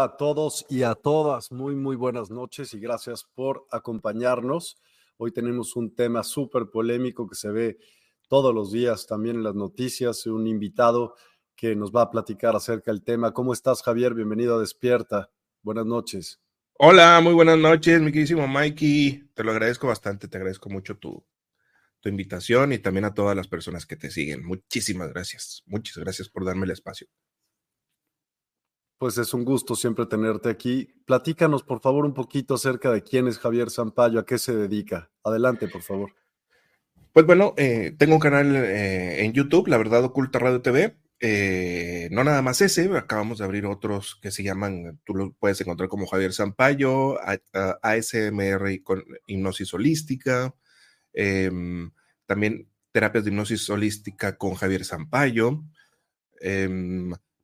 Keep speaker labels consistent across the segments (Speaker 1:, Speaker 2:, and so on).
Speaker 1: A todos y a todas. Muy, muy buenas noches y gracias por acompañarnos. Hoy tenemos un tema súper polémico que se ve todos los días también en las noticias. Un invitado que nos va a platicar acerca del tema. ¿Cómo estás, Javier? Bienvenido a Despierta. Buenas noches.
Speaker 2: Hola, muy buenas noches, mi queridísimo Mikey. Te lo agradezco bastante, te agradezco mucho tu, tu invitación y también a todas las personas que te siguen. Muchísimas gracias. Muchas gracias por darme el espacio.
Speaker 1: Pues es un gusto siempre tenerte aquí. Platícanos, por favor, un poquito acerca de quién es Javier Zampayo, a qué se dedica. Adelante, por favor.
Speaker 2: Pues bueno, eh, tengo un canal eh, en YouTube, La Verdad Oculta Radio TV. Eh, no nada más ese, acabamos de abrir otros que se llaman, tú lo puedes encontrar como Javier Zampayo, ASMR y con hipnosis holística, em, también terapias de hipnosis holística con Javier Zampayo.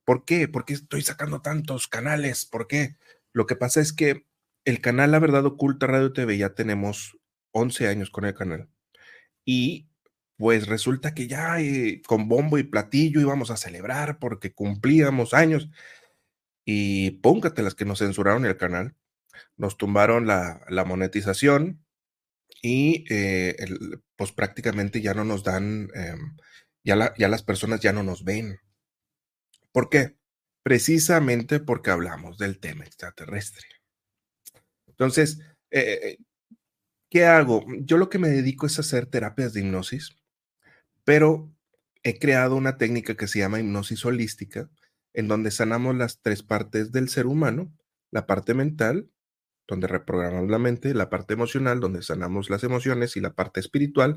Speaker 2: ¿Por qué? ¿Por qué estoy sacando tantos canales? ¿Por qué? Lo que pasa es que el canal La Verdad Oculta Radio TV ya tenemos 11 años con el canal. Y pues resulta que ya eh, con bombo y platillo íbamos a celebrar porque cumplíamos años. Y póngate las que nos censuraron el canal, nos tumbaron la, monetización y eh, pues prácticamente ya no nos dan, em, ya las personas ya no nos ven. ¿Por qué? Precisamente porque hablamos del tema extraterrestre. Entonces, eh, ¿qué hago? Yo lo que me dedico es hacer terapias de hipnosis, pero he creado una técnica que se llama hipnosis holística, en donde sanamos las tres partes del ser humano, la parte mental, donde reprogramamos la mente, la parte emocional, donde sanamos las emociones, y la parte espiritual,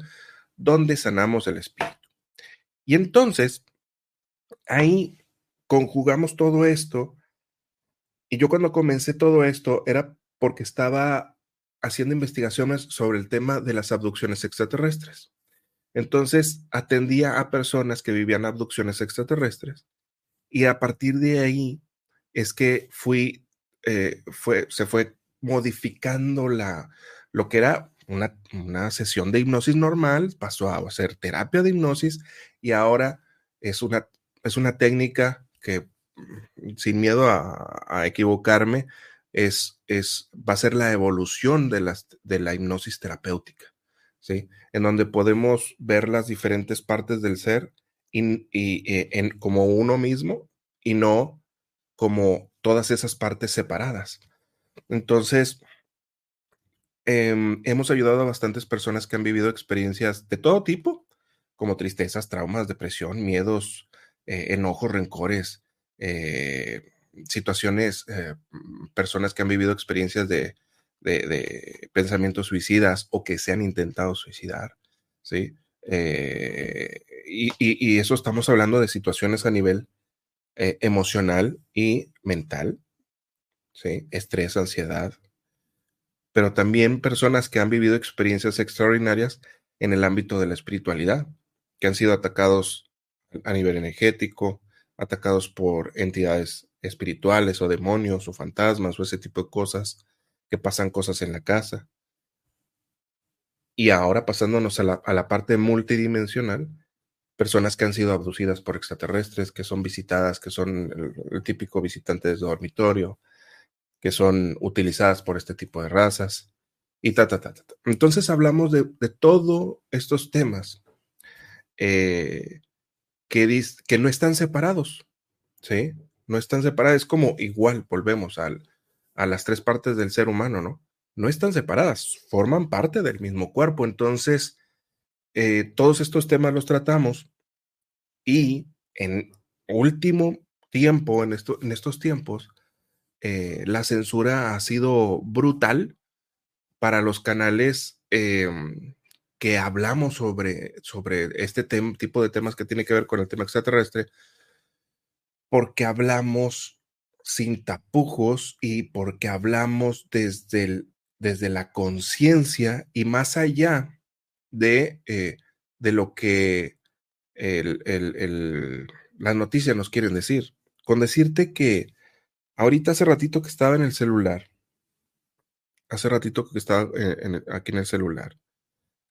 Speaker 2: donde sanamos el espíritu. Y entonces, ahí conjugamos todo esto. Y yo cuando comencé todo esto era porque estaba haciendo investigaciones sobre el tema de las abducciones extraterrestres. Entonces atendía a personas que vivían abducciones extraterrestres y a partir de ahí es que fui, eh, fue, se fue modificando la, lo que era una, una, sesión de hipnosis normal, pasó a ser terapia de hipnosis y ahora es una, es una técnica que mm, sin miedo a, equivocarme, es, es, va a ser la evolución de, las, de la hipnosis terapéutica, ¿sí? En donde podemos ver las diferentes partes del ser y, eh, en, como uno mismo y no como todas esas partes separadas. Entonces, em, hemos ayudado a bastantes personas que han vivido experiencias de todo tipo, como tristezas, traumas, depresión, miedos, eh, enojos, rencores, eh, situaciones, eh, personas que han vivido experiencias de, de, pensamientos suicidas o que se han intentado suicidar, ¿sí? y, y, eso estamos hablando de situaciones a nivel emocional y mental, ¿sí? Estrés, ansiedad, pero también personas que han vivido experiencias extraordinarias en el ámbito de la espiritualidad, que han sido atacados a nivel energético, atacados por entidades espirituales o demonios o fantasmas o ese tipo de cosas, que pasan cosas en la casa. Y ahora pasándonos a la, a la parte multidimensional, personas que han sido abducidas por extraterrestres, que son visitadas, que son el, típico visitante de dormitorio, que son utilizadas por este tipo de razas y ta, ta, ta, ta. Entonces hablamos de, de todos estos temas eh, que, que no están separados, ¿sí? No están separadas, es como igual, volvemos al, a las tres partes del ser humano, ¿no? No están separadas, forman parte del mismo cuerpo. Entonces, eh, todos estos temas los tratamos y en último tiempo, en, esto, en estos tiempos, eh, la censura ha sido brutal para los canales em, que hablamos sobre, sobre este tipo de temas que tiene que ver con el tema extraterrestre, porque hablamos sin tapujos y porque hablamos desde, desde la conciencia y más allá de, eh, de lo que las noticias nos quieren decir. Con decirte que Ahorita hace ratito que estaba en el celular, hace ratito que estaba eh, aquí en el celular,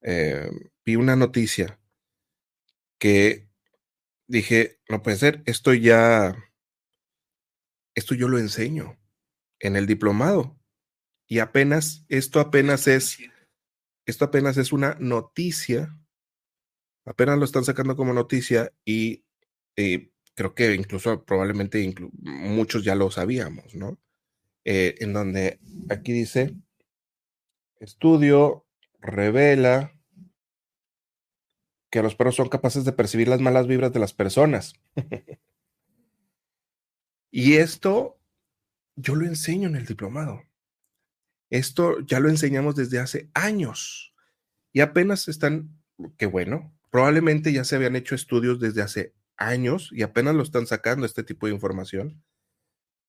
Speaker 2: eh, vi una noticia que dije, no puede ser, esto ya, esto yo lo enseño en el diplomado. Y apenas, esto apenas es, esto apenas es una noticia, apenas lo están sacando como noticia y eh, creo que incluso probablemente muchos ya lo sabíamos, ¿no? Eh, en donde aquí dice, estudio revela que los perros son capaces de percibir las malas vibras de las personas. y esto yo lo enseño en el diplomado. Esto ya lo enseñamos desde hace años y apenas están, qué bueno, probablemente ya se habían hecho estudios desde hace años y apenas lo están sacando este tipo de información.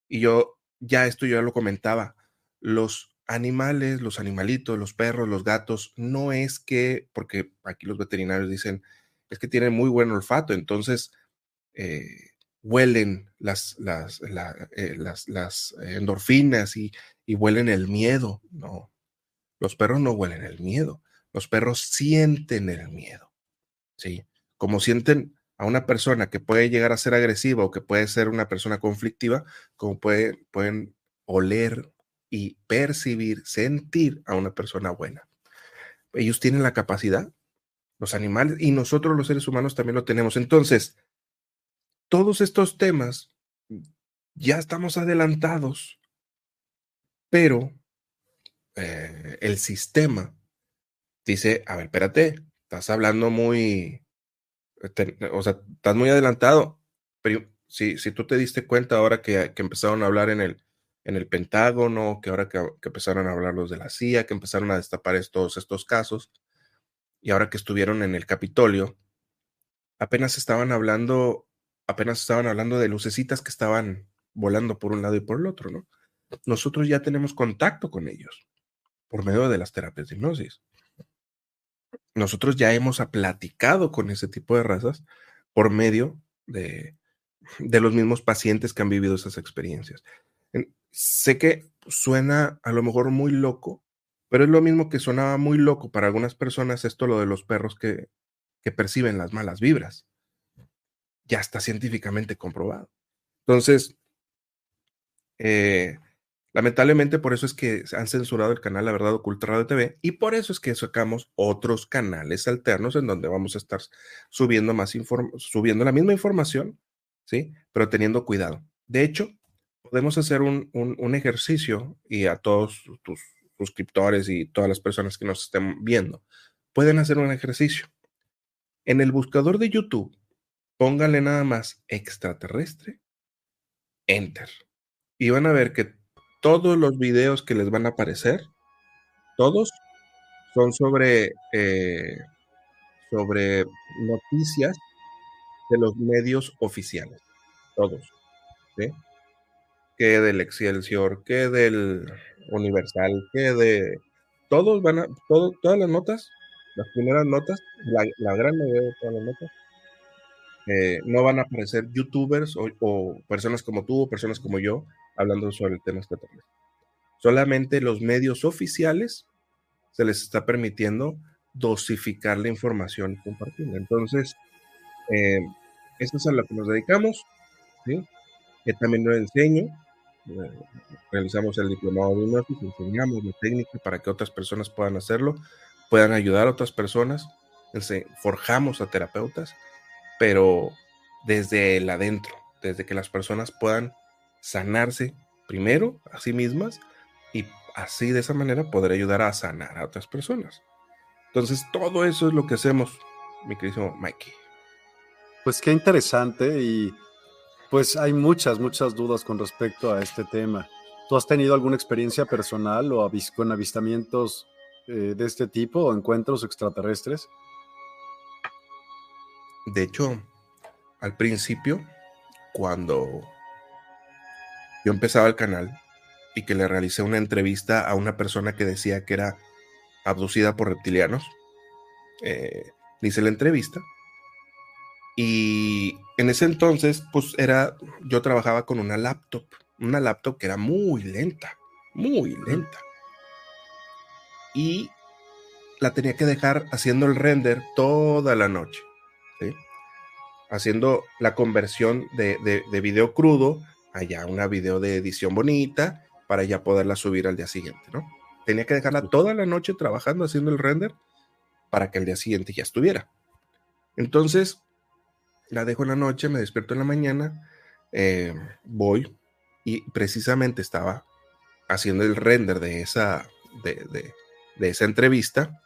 Speaker 2: Y yo ya esto ya lo comentaba, los animales, los animalitos, los perros, los gatos, no es que, porque aquí los veterinarios dicen, es que tienen muy buen olfato, entonces eh, huelen las, las, eh, las, las endorfinas y, y huelen el miedo. No, los perros no huelen el miedo, los perros sienten el miedo. Sí, como sienten a una persona que puede llegar a ser agresiva o que puede ser una persona conflictiva, como puede, pueden oler y percibir, sentir a una persona buena. Ellos tienen la capacidad, los animales, y nosotros los seres humanos también lo tenemos. Entonces, todos estos temas ya estamos adelantados, pero eh, el sistema dice, a ver, espérate, estás hablando muy, o sea, estás muy adelantado. Pero si, si tú te diste cuenta ahora que, que, empezaron a hablar en el, en el Pentágono, que ahora que, empezaron a hablar los de la CIA, que empezaron a destapar todos estos casos, y ahora que estuvieron en el Capitolio, apenas estaban hablando, apenas estaban hablando de lucecitas que estaban volando por un lado y por el otro, ¿no? Nosotros ya tenemos contacto con ellos por medio de las terapias de hipnosis nosotros ya hemos platicado con ese tipo de razas por medio de, de los mismos pacientes que han vivido esas experiencias. Sé que suena a lo mejor muy loco, pero es lo mismo que sonaba muy loco para algunas personas esto lo de los perros que, perciben las malas vibras. Ya está científicamente comprobado. Entonces, eh, Lamentablemente por eso es que han censurado el canal La Verdad Oculta Radio TV y por eso es que sacamos otros canales alternos en donde vamos a estar subiendo más subiendo la misma información, ¿sí? Pero teniendo cuidado. De hecho, podemos hacer un, un, ejercicio y a todos tus suscriptores y todas las personas que nos estén viendo, pueden hacer un ejercicio. En el buscador de YouTube, pónganle nada más extraterrestre, enter. Y van a ver que todos los videos que les van a aparecer, todos, son sobre, eh, sobre noticias de los medios oficiales. Todos. ¿sí? Que del Excelsior, que del Universal, que de... Todos van a... todas las notas, las primeras notas, la, gran mayoría de todas las notas, eh, no van a aparecer youtubers o, personas como tú o personas como yo hablando sobre el tema extraterrestre. Solamente los medios oficiales se les está permitiendo dosificar la información y compartirla. Entonces, eh, esto es a lo que nos dedicamos, ¿sí? que también lo enseño. Realizamos el diplomado de hipnosis, enseñamos la técnica para que otras personas puedan hacerlo, puedan ayudar a otras personas, forjamos a terapeutas, pero desde el adentro, desde que las personas puedan sanarse primero a sí mismas y así de esa manera poder ayudar a sanar a otras personas. Entonces, todo eso es lo que hacemos, mi querido Mikey.
Speaker 1: Pues qué interesante y pues hay muchas, muchas dudas con respecto a este tema. ¿Tú has tenido alguna experiencia personal o con avistamientos eh, de este tipo o encuentros extraterrestres?
Speaker 2: De hecho, al principio, cuando yo empezaba el canal y que le realicé una entrevista a una persona que decía que era abducida por reptilianos, eh, hice la entrevista y en ese entonces, pues era, yo trabajaba con una laptop, una laptop que era muy lenta, muy lenta. Y la tenía que dejar haciendo el render toda la noche, haciendo la conversión de, de, video crudo allá una video de edición bonita para ya poderla subir al día siguiente, ¿no? Tenía que dejarla toda la noche trabajando haciendo el render para que el día siguiente ya estuviera. Entonces, la dejo en la noche, me despierto en la mañana, eh, voy y precisamente estaba haciendo el render de esa, de, esa entrevista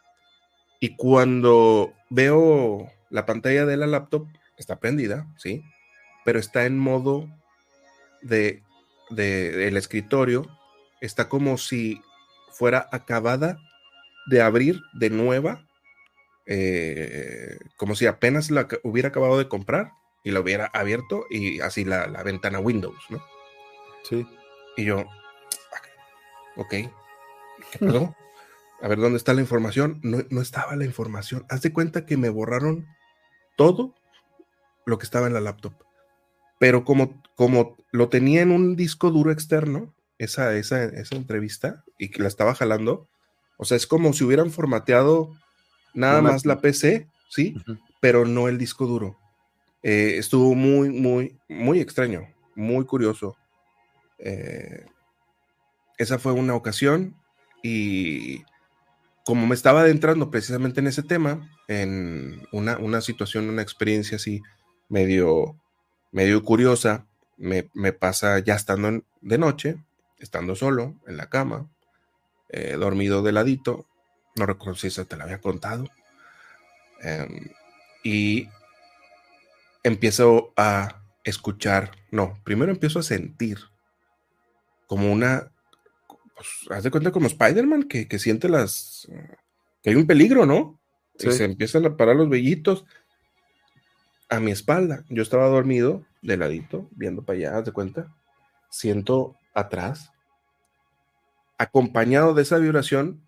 Speaker 2: y cuando veo la pantalla de la laptop, está prendida, ¿sí? Pero está en modo de, de el escritorio, está como si fuera acabada de abrir de nueva eh, como si apenas la hubiera acabado de comprar y la hubiera abierto y así la, ventana Windows, ¿no?
Speaker 1: Sí.
Speaker 2: Y yo, ok, ¿qué pasó? A ver, ¿dónde está la información? No, estaba la información. Haz de cuenta que me borraron todo lo que estaba en la laptop. Pero como, como lo tenía en un disco duro externo, esa, esa, esa entrevista, y que la estaba jalando, o sea, es como si hubieran formateado nada más la PC, sí, pero no el disco duro. Eh, estuvo muy, muy, muy extraño, muy curioso. Eh, esa fue una ocasión y como me estaba adentrando precisamente en ese tema, en una, situación, una experiencia así medio, medio curiosa, me, pasa ya estando de noche, estando solo en la cama, eh, dormido de ladito, no recuerdo si eso te lo había contado. Em, y empiezo a escuchar, no, primero empiezo a sentir como una, pues, haz de cuenta como Spider-Man, que, siente las, que hay un peligro, ¿no? Y se empiezan a parar los vellitos a mi espalda. Yo estaba dormido, de ladito, viendo para allá, haz de cuenta. Siento atrás, acompañado de esa vibración,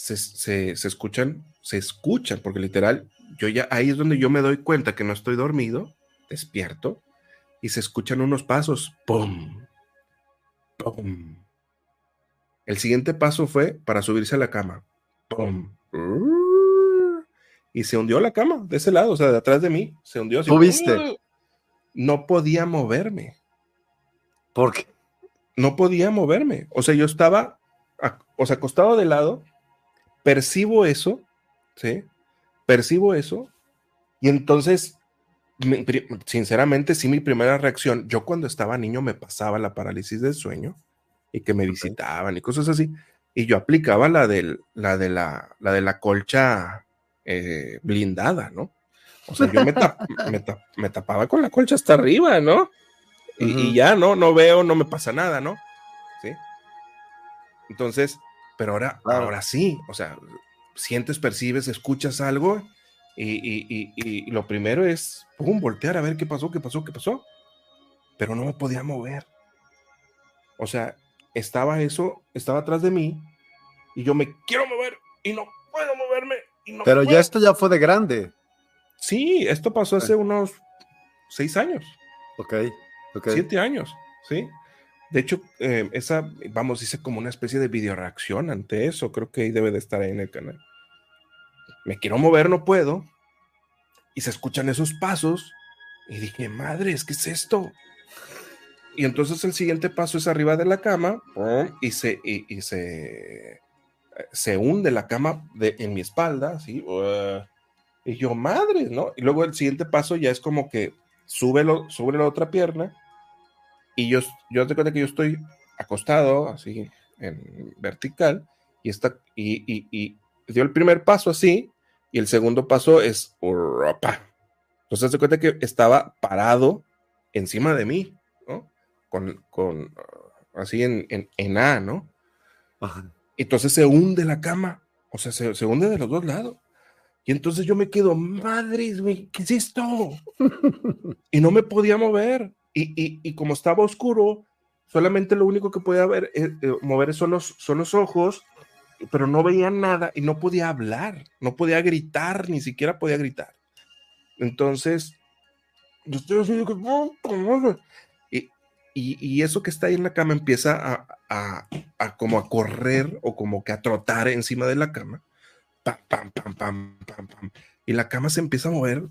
Speaker 2: se, escuchan, se escuchan, porque literal, yo ya ahí es donde yo me doy cuenta que no estoy dormido, despierto, y se escuchan unos pasos, ¡pum! ¡pum! El siguiente paso fue para subirse a la cama, ¡pum! Y se hundió la cama de ese lado, o sea, de atrás de mí, se hundió así.
Speaker 1: ¿Tú viste?
Speaker 2: No podía moverme.
Speaker 1: ¿Por qué?
Speaker 2: No podía moverme. O sea, yo estaba, o sea, acostado de lado, percibo eso, ¿sí? Percibo eso y entonces, sinceramente, sí, mi primera reacción, yo cuando estaba niño me pasaba la parálisis del sueño y que me visitaban y cosas así, y yo aplicaba la, del, la, de, la, la de la colcha eh, blindada, ¿no? O sea, yo me, me, tapaba con la colcha hasta arriba, ¿no? Y, ya, ¿no? No veo, no me pasa nada, ¿no? Sí. Entonces, pero ahora, ahora sí, o sea, sientes, percibes, escuchas algo y, y, lo primero es, pum, voltear a ver qué pasó, qué pasó, qué pasó. Pero no me podía mover. O sea, estaba eso, estaba atrás de mí y yo me quiero mover y no puedo moverme. Y no
Speaker 1: Pero ya esto ya fue de grande.
Speaker 2: Sí, esto pasó hace unos seis años.
Speaker 1: Ok, ok.
Speaker 2: Siete años, sí. De hecho, eh, esa, vamos, hice como una especie de video reacción ante eso. Creo que ahí debe de estar ahí en el canal. Me quiero mover, no puedo. Y se escuchan esos pasos. Y dije, madre, ¿qué es esto? Y entonces el siguiente paso es arriba de la cama y se, y, se, se hunde la cama de, en mi espalda, así. y yo, madre, ¿no? Y luego el siguiente paso ya es como que sube, sube la otra pierna y yo, yo te cuenta que yo estoy acostado, así, en vertical, y, está, y, y, y dio el primer paso así, y el segundo paso es, entonces te cuenta que estaba parado encima de mí, con, con así en, en, A, ¿no? Entonces se hunde la cama, o sea, se, se, hunde de los dos lados. Y entonces yo me quedo, madre, ¿qué es esto? y no me podía mover. Y, y, y, como estaba oscuro, solamente lo único que podía ver, eh, eh, mover son los, son los ojos, pero no veía nada y no podía hablar, no podía gritar, ni siquiera podía gritar. Entonces, yo estoy así, y, eso que está ahí en la cama empieza a, como a correr o como que a trotar encima de la cama. Pam, pam, pam, pam, pam. Y la cama se empieza a mover.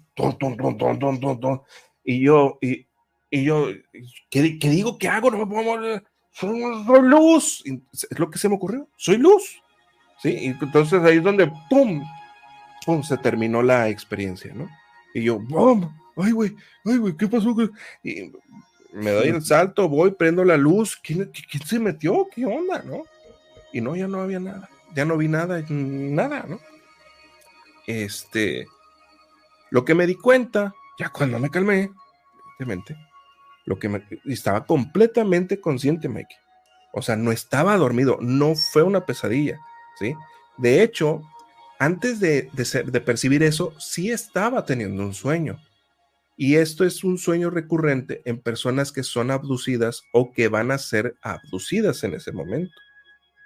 Speaker 2: y yo, y, yo, ¿qué, digo? ¿Qué hago? No me puedo mover. Soy, luz. es lo que se me ocurrió. Soy luz. ¿Sí? Y entonces ahí es donde, ¡pum! ¡pum! Se terminó la experiencia, ¿no? Y yo, ¡bum! ¡Ay, güey! ¡Ay, güey! ¿Qué pasó? Y me doy el salto, voy, prendo la luz, ¿quién, se metió? ¿Qué onda? ¿No? Y no, ya no había nada, ya no vi nada, nada, ¿no? Este, lo que me di cuenta, ya cuando me calmé, evidentemente, lo que me, estaba completamente consciente, Mike. O sea, no estaba dormido, no fue una pesadilla, ¿sí? De hecho, antes de, de, de percibir eso, sí estaba teniendo un sueño y esto es un sueño recurrente en personas que son abducidas o que van a ser abducidas en ese momento.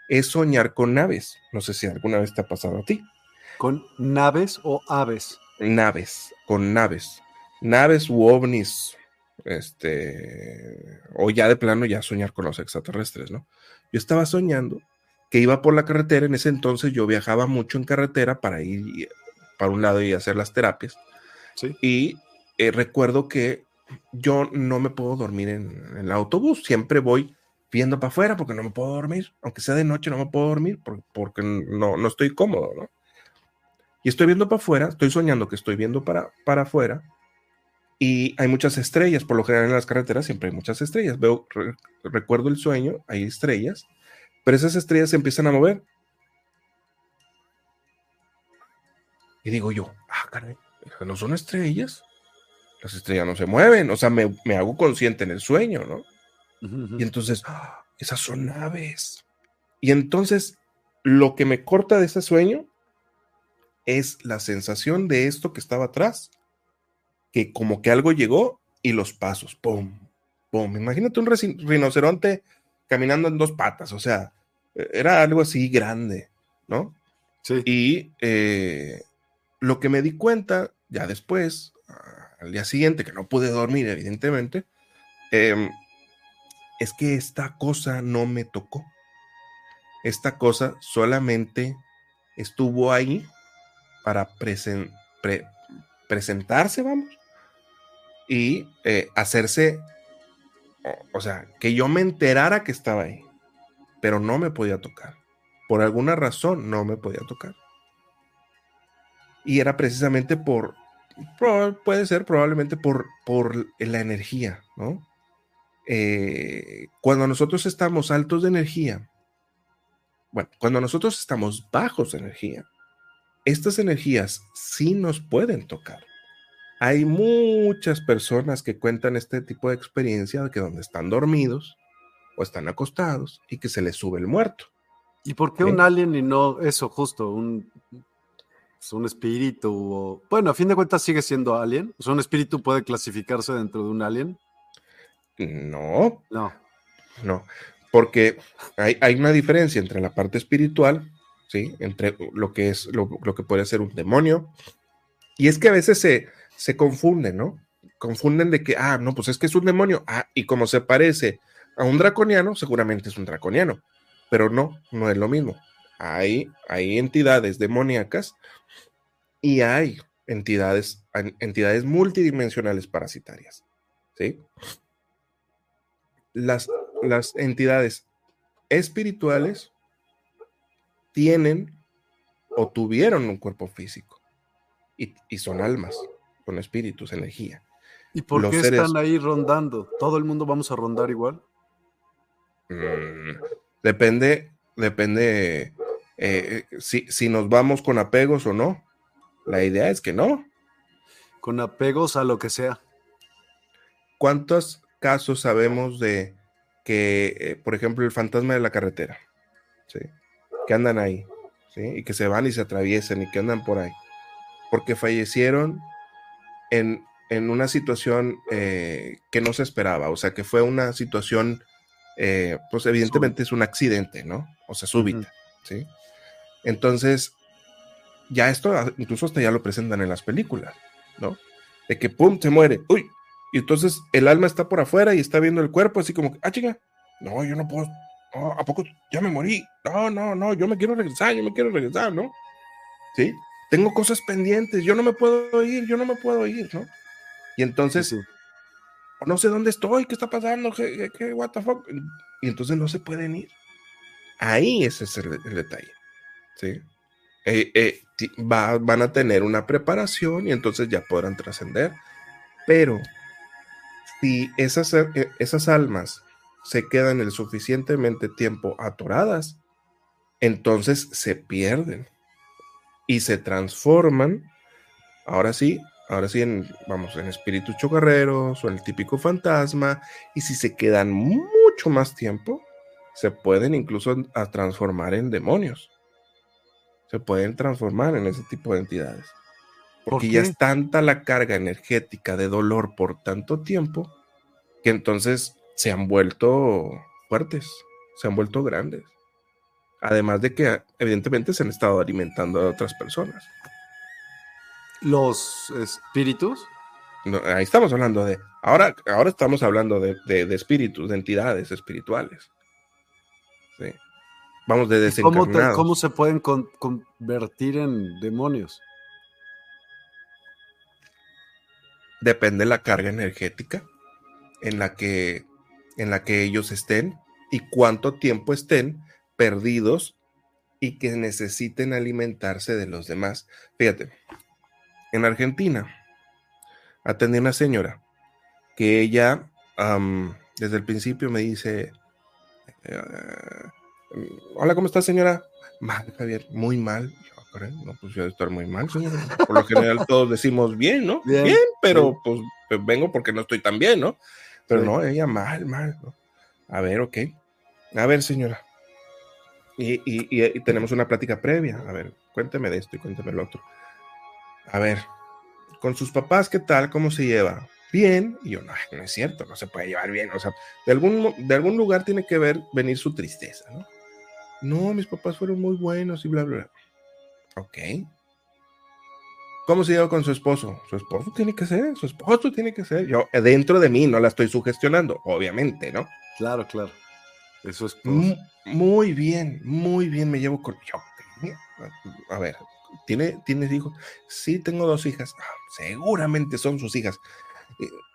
Speaker 2: Es soñar con naves. No sé si alguna vez te ha pasado a ti.
Speaker 1: ¿Con naves o aves?
Speaker 2: Naves, con naves. Naves u ovnis. Este, o ya de plano ya soñar con los extraterrestres, ¿no? Yo estaba soñando que iba por la carretera, en ese entonces yo viajaba mucho en carretera para ir para un lado y hacer las terapias. ¿Sí? Y eh, recuerdo que yo no me puedo dormir en, el autobús, siempre voy viendo para afuera porque no me puedo dormir, aunque sea de noche no me puedo dormir porque, no, no estoy cómodo, ¿no? Y estoy viendo para afuera, estoy soñando que estoy viendo para, para afuera y hay muchas estrellas, por lo general en las carreteras siempre hay muchas estrellas, veo, recuerdo el sueño, hay estrellas, pero esas estrellas se empiezan a mover. Y digo yo, ah, caray, ¿no son estrellas? las estrellas no se mueven, o sea, me, hago consciente en el sueño, ¿no? Y entonces, ¡ah! esas son aves. Y entonces, lo que me corta de ese sueño es la sensación de esto que estaba atrás, que como que algo llegó y los pasos, ¡pum! ¡pum! Imagínate un rinoceronte caminando en dos patas, o sea, e-, era algo así grande, ¿no? Sí. Y eh, lo que me di cuenta ya después, al día siguiente, que no pude dormir, evidentemente, em, es que esta cosa no me tocó. Esta cosa solamente estuvo ahí para presentarse, vamos, y eh, hacerse, o, sea, que yo me enterara que estaba ahí, pero no me podía tocar. Por alguna razón no me podía tocar. Y era precisamente por puede ser probablemente por, por la energía, ¿no? Eh, cuando nosotros estamos altos de energía, Bueno, cuando nosotros estamos bajos de energía, estas energías sí nos pueden tocar. Hay muchas personas que cuentan este tipo de experiencia de que donde están dormidos o están acostados y que se les sube el muerto.
Speaker 1: ¿Y por qué un alien y no eso justo, un, un espíritu? O, bueno, a fin de cuentas sigue siendo alien. O sea, un espíritu puede clasificarse dentro de un alien.
Speaker 2: No.
Speaker 1: No.
Speaker 2: No porque hay, una diferencia entre la parte espiritual, ¿sí? Entre lo que es, lo, que puede ser un demonio, y es que a veces se, se confunden, ¿no? Confunden de que, ah, no, pues es que es un demonio, ah, y como se parece a un draconiano, seguramente es un draconiano, pero no, no es lo mismo. Hay, hay entidades demoníacas y hay entidades, entidades multidimensionales parasitarias, ¿sí? Las, las entidades espirituales tienen o tuvieron un cuerpo físico y, son almas, son espíritus, energía.
Speaker 1: ¿Y por qué están ahí rondando? ¿Todo el mundo vamos a rondar igual?
Speaker 2: Mm, depende, depende eh, si, si nos vamos con apegos o no. La idea es que no.
Speaker 1: Con apegos a lo que sea.
Speaker 2: ¿Cuántos casos sabemos de que, eh, por ejemplo, el fantasma de la carretera, ¿sí? que andan ahí, ¿sí? y que se van y se atraviesan y que andan por ahí, porque fallecieron en, en una situación eh, que no se esperaba, o sea, que fue una situación, eh, pues evidentemente es un accidente, ¿no? O sea, súbita, ¿sí? Entonces, ya esto, ah, incluso hasta ya lo presentan en las películas, ¿no? De que, ¡pum!, se muere, ¡uy! Y entonces el alma está por afuera y está viendo el cuerpo así como, ah, chica, no, yo no puedo, ¿a poco ya me morí? No, no, no, yo me quiero regresar, yo me quiero regresar, ¿no? ¿Sí? Tengo cosas pendientes, yo no me puedo ir, yo no me puedo ir, ¿no? Y entonces, no sé dónde estoy, qué está pasando, qué, qué, what the fuck. Y entonces no se pueden ir. Ahí ese es el, detalle, ¿sí? Eh, eh, van a tener una preparación y entonces ya podrán trascender, pero si esas, eh, esas almas se quedan el suficientemente tiempo atoradas, entonces se pierden y se transforman, ahora sí, ahora sí, en, vamos, en espíritus chocarreros o en el típico fantasma, y si se quedan mucho más tiempo, se pueden incluso a transformar en demonios. Se pueden transformar en ese tipo de entidades. Porque ya es tanta la carga energética de dolor por tanto tiempo que entonces se han vuelto fuertes, se han vuelto grandes. Además de que evidentemente se han estado alimentando a otras personas.
Speaker 1: ¿Los espíritus?
Speaker 2: ahí estamos hablando de. Ahora, ahora estamos hablando de, espíritus, de entidades espirituales. Vamos de desencarnados.
Speaker 1: ¿Cómo, se pueden convertir en demonios?
Speaker 2: depende de la carga energética en la que, en la que ellos estén y cuánto tiempo estén perdidos y que necesiten alimentarse de los demás. Fíjate, en Argentina atendí a una señora que ella desde el principio me dice, eh, hola, ¿cómo está señora? Mal, Javier, muy mal no, pues yo estar muy mal, señor. Por lo general todos decimos bien, ¿no? Bien, pero pues, pues, vengo porque no estoy tan bien, ¿no? Pero no, ella mal, mal. A ver, ok. A ver, señora. Y, tenemos una plática previa. A ver, cuénteme de esto y cuénteme lo otro. A ver, con sus papás, ¿qué tal? ¿Cómo se lleva? Bien. Y yo, no, no es cierto, no se puede llevar bien. O sea, de algún, de algún lugar tiene que ver venir su tristeza, ¿no? No, mis papás fueron muy buenos y bla, bla, bla. Ok. ¿Cómo se lleva con su esposo? Su esposo tiene que ser, su esposo tiene que ser. Yo, dentro de mí, no la estoy sugestionando, obviamente, ¿no?
Speaker 1: Claro, claro. Eso es.
Speaker 2: Muy bien, muy bien me llevo con. Yo, a ver, ¿tiene, ¿tienes hijos? Sí, tengo dos hijas. Ah, seguramente son sus hijas.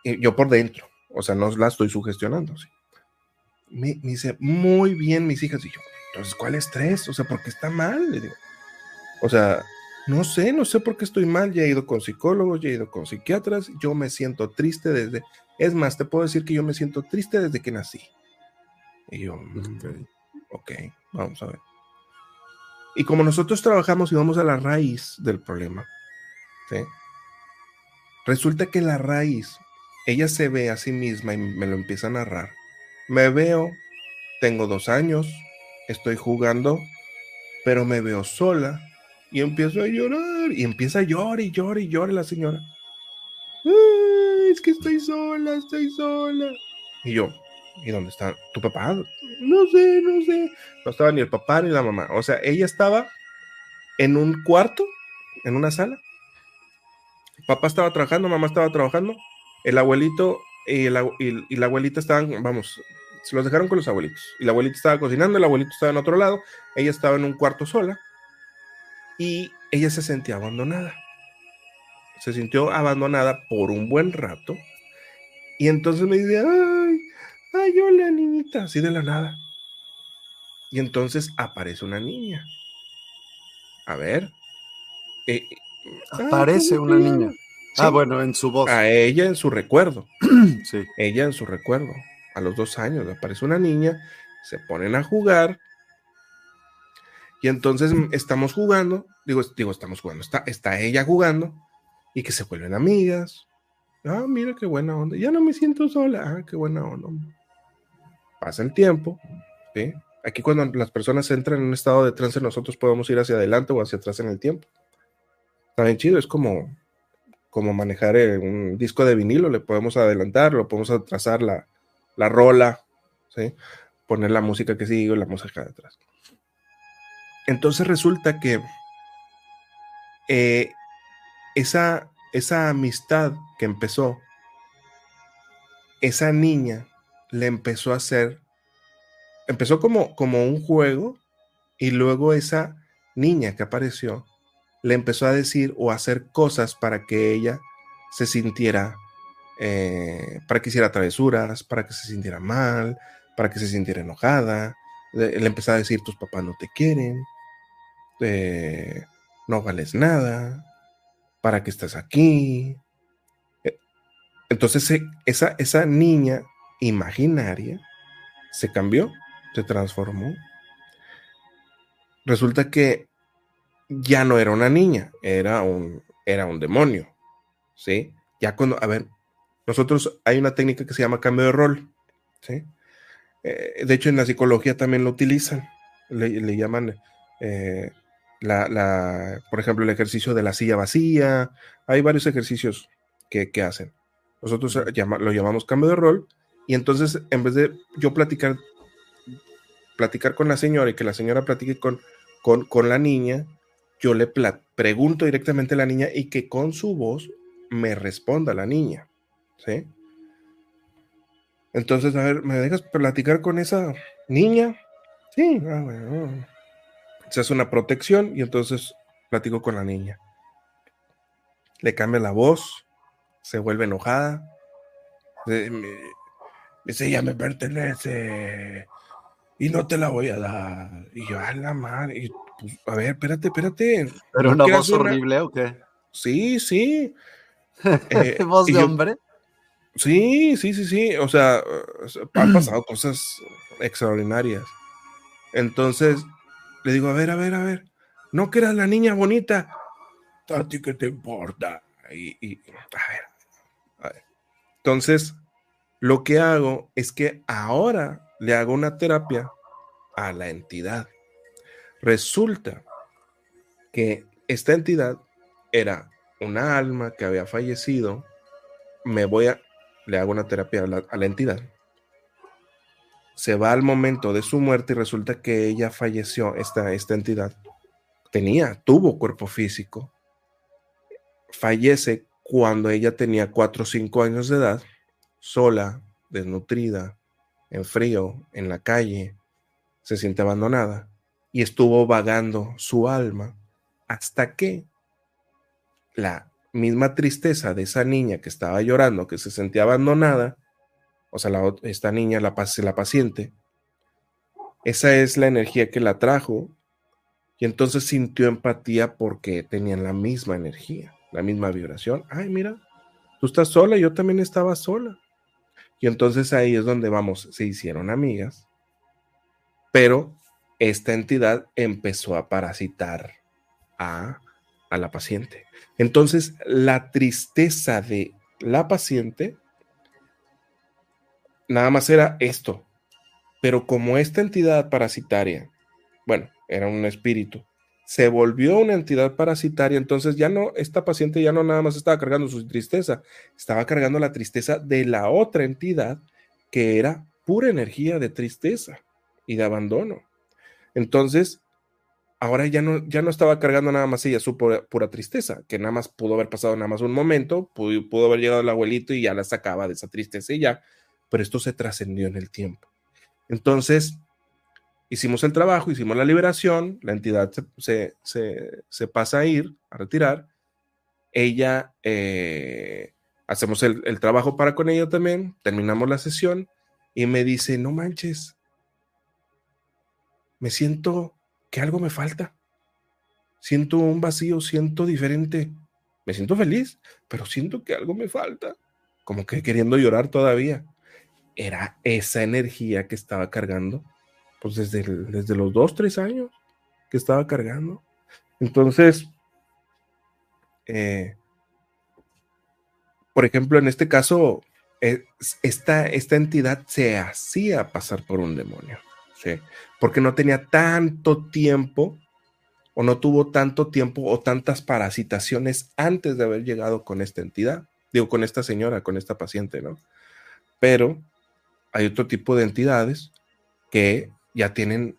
Speaker 2: yo por dentro, o sea, no la estoy sugestionando. ¿sí? Me, me, dice, muy bien mis hijas. Y yo, entonces, ¿cuál estrés? O sea, ¿por qué está mal? Le digo, o sea, no sé, no sé por qué estoy mal. Ya he ido con psicólogos, ya he ido con psiquiatras. Yo me siento triste desde. Es más, te puedo decir que yo me siento triste desde que nací. Y yo, mm, ok, vamos a ver. Y como nosotros trabajamos y vamos a la raíz del problema, ¿sí? resulta que la raíz, ella se ve a sí misma y me lo empieza a narrar. Me veo, tengo dos años, estoy jugando, pero me veo sola y empiezo a llorar y empieza a llorar y llorar y llorar la señora. es que estoy sola, estoy sola. Y yo, ¿y dónde está tu papá? No sé, no sé. No estaba ni el papá ni la mamá. O sea, ella estaba en un cuarto, en una sala. Papá estaba trabajando, mamá estaba trabajando. El abuelito y, la abuelita estaban, vamos, se los dejaron con los abuelitos. Y la abuelita estaba cocinando, el abuelito estaba en otro lado. Ella estaba en un cuarto sola. Y ella se sentía abandonada. Se sintió abandonada por un buen rato. Y entonces me dice, ay, ay, hola niñita, así de la nada. Y entonces aparece una niña. A ver.
Speaker 1: Eh, aparece una niña. Ah, bueno, en su voz.
Speaker 2: A ella en su recuerdo. sí. Ella en su recuerdo. A los dos años aparece una niña, se ponen a jugar. Y entonces estamos jugando, digo, digo, estamos jugando, está, está ella jugando y que se vuelven amigas. Ah, mira qué buena onda. Ya no me siento sola. Ah, qué buena onda. Pasa el tiempo. ¿sí? Aquí cuando las personas entran en un estado de trance, nosotros podemos ir hacia adelante o hacia atrás en el tiempo. Está bien chido, es como, como manejar eh, un disco de vinilo, le podemos adelantar, lo podemos atrasar la, la rola, ¿sí? poner la música que sigue o la música de atrás. Entonces resulta que eh, esa, esa amistad que empezó, esa niña le empezó a hacer, empezó como, como un juego y luego esa niña que apareció le empezó a decir o a hacer cosas para que ella se sintiera, eh, para que hiciera travesuras, para que se sintiera mal, para que se sintiera enojada. Le, empezó a decir, tus papás no te quieren, eh, no vales nada, para que estás aquí. Eh, entonces esa, esa niña imaginaria se cambió, se transformó. Resulta que ya no era una niña, era un, era un demonio. ¿Sí? Ya cuando, a ver, nosotros hay una técnica que se llama cambio de rol. ¿Sí? Eh, de hecho, en la psicología también lo utilizan. Le, llaman, eh, la, la, por ejemplo, el ejercicio de la silla vacía. Hay varios ejercicios que, que hacen. Nosotros lo llamamos cambio de rol. Y entonces, en vez de yo platicar, platicar con la señora y que la señora platique con, con, con la niña, yo le pregunto directamente a la niña y que con su voz me responda la niña. ¿Sí? Entonces, a ver, ¿me dejas platicar con esa niña? Sí, ah. Se hace una protección y entonces platico con la niña. Le cambia la voz, se vuelve enojada. Dice, ella me pertenece y no te la voy a dar. Y yo, a la madre, pues, a ver, espérate, espérate.
Speaker 1: ¿Pero una voz horrible o qué?
Speaker 2: Sí, sí.
Speaker 1: Eh, ¿Voz de hombre?
Speaker 2: Sí, sí, sí, sí. O sea, han pasado cosas extraordinarias. Entonces, le digo, a ver, a ver, a ver. No que eras la niña bonita. ¿A ti qué te importa? Y, y a, ver, a ver. Entonces, lo que hago es que ahora le hago una terapia a la entidad. Resulta que esta entidad era una alma que había fallecido. Me voy a, le hago una terapia a la, entidad. Se va al momento de su muerte y resulta que ella falleció, esta, esta entidad. Tenía, tuvo cuerpo físico. Fallece cuando ella tenía 4 o 5 años de edad, sola, desnutrida, en frío, en la calle, se siente abandonada y estuvo vagando su alma hasta que la misma tristeza de esa niña que estaba llorando, que se sentía abandonada, o sea, esta niña, la, la paciente, esa es la energía que la trajo y entonces sintió empatía porque tenían la misma energía, la misma vibración. Ay, mira, tú estás sola, yo también estaba sola. Y entonces ahí es donde vamos, se hicieron amigas, pero esta entidad empezó a parasitar a, a la paciente. Entonces, la tristeza de la paciente nada más era esto. Pero como esta entidad parasitaria, bueno, era un espíritu, se volvió una entidad parasitaria, entonces ya no, esta paciente ya no nada más estaba cargando su tristeza, estaba cargando la tristeza de la otra entidad que era pura energía de tristeza y de abandono. Entonces, ahora ya no, ya no estaba cargando nada más ella su pura, tristeza, que nada más pudo haber pasado nada más un momento, pudo, pudo haber llegado el abuelito y ya la sacaba de esa tristeza y ya, pero esto se trascendió en el tiempo. Entonces, hicimos el trabajo, hicimos la liberación, la entidad se, pasa a ir, a retirar, ella, eh, hacemos el, el trabajo para con ella también, terminamos la sesión y me dice, no manches, me siento que algo me falta. Siento un vacío, siento diferente. Me siento feliz, pero siento que algo me falta. Como que queriendo llorar todavía. Era esa energía que estaba cargando, pues desde, desde los dos, tres años que estaba cargando. Entonces, eh, por ejemplo, en este caso, eh, esta, esta entidad se hacía pasar por un demonio. Porque no tenía tanto tiempo o no tuvo tanto tiempo o tantas parasitaciones antes de haber llegado con esta entidad, digo, con esta señora, con esta paciente, ¿no? Pero hay otro tipo de entidades que ya tienen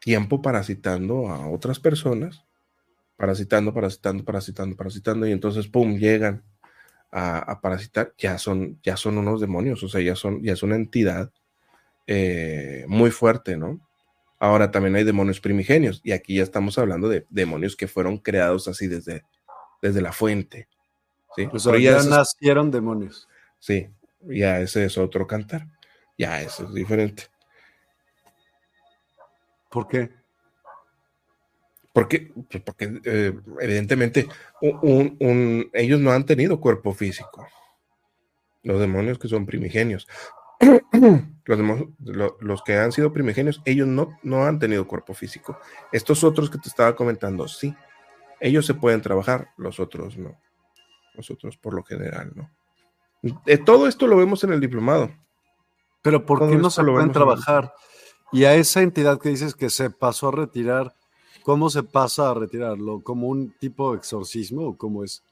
Speaker 2: tiempo parasitando a otras personas, parasitando, parasitando, parasitando, parasitando, y entonces, ¡pum!, llegan a, parasitar, ya son, ya son unos demonios, o sea, ya, son, ya es una entidad eh, muy fuerte, ¿no? Ahora también hay demonios primigenios y aquí ya estamos hablando de demonios que fueron creados así desde, desde la fuente. ¿sí?
Speaker 1: Pues ya, nacieron demonios.
Speaker 2: Sí, ya ese es otro cantar. Ya eso es diferente.
Speaker 1: ¿Por qué?
Speaker 2: Porque, pues porque eh, evidentemente ellos no han tenido cuerpo físico. Los demonios que son primigenios. los, los, que han sido primigenios, ellos no, no han tenido cuerpo físico. Estos otros que te estaba comentando, sí. Ellos se pueden trabajar, los otros no. Los otros por lo general no. Eh, todo esto lo vemos en el diplomado.
Speaker 1: Pero ¿por qué no se pueden trabajar? Y a esa entidad que dices que se pasó a retirar, ¿cómo se pasa a retirarlo? ¿Como un tipo de exorcismo o cómo es?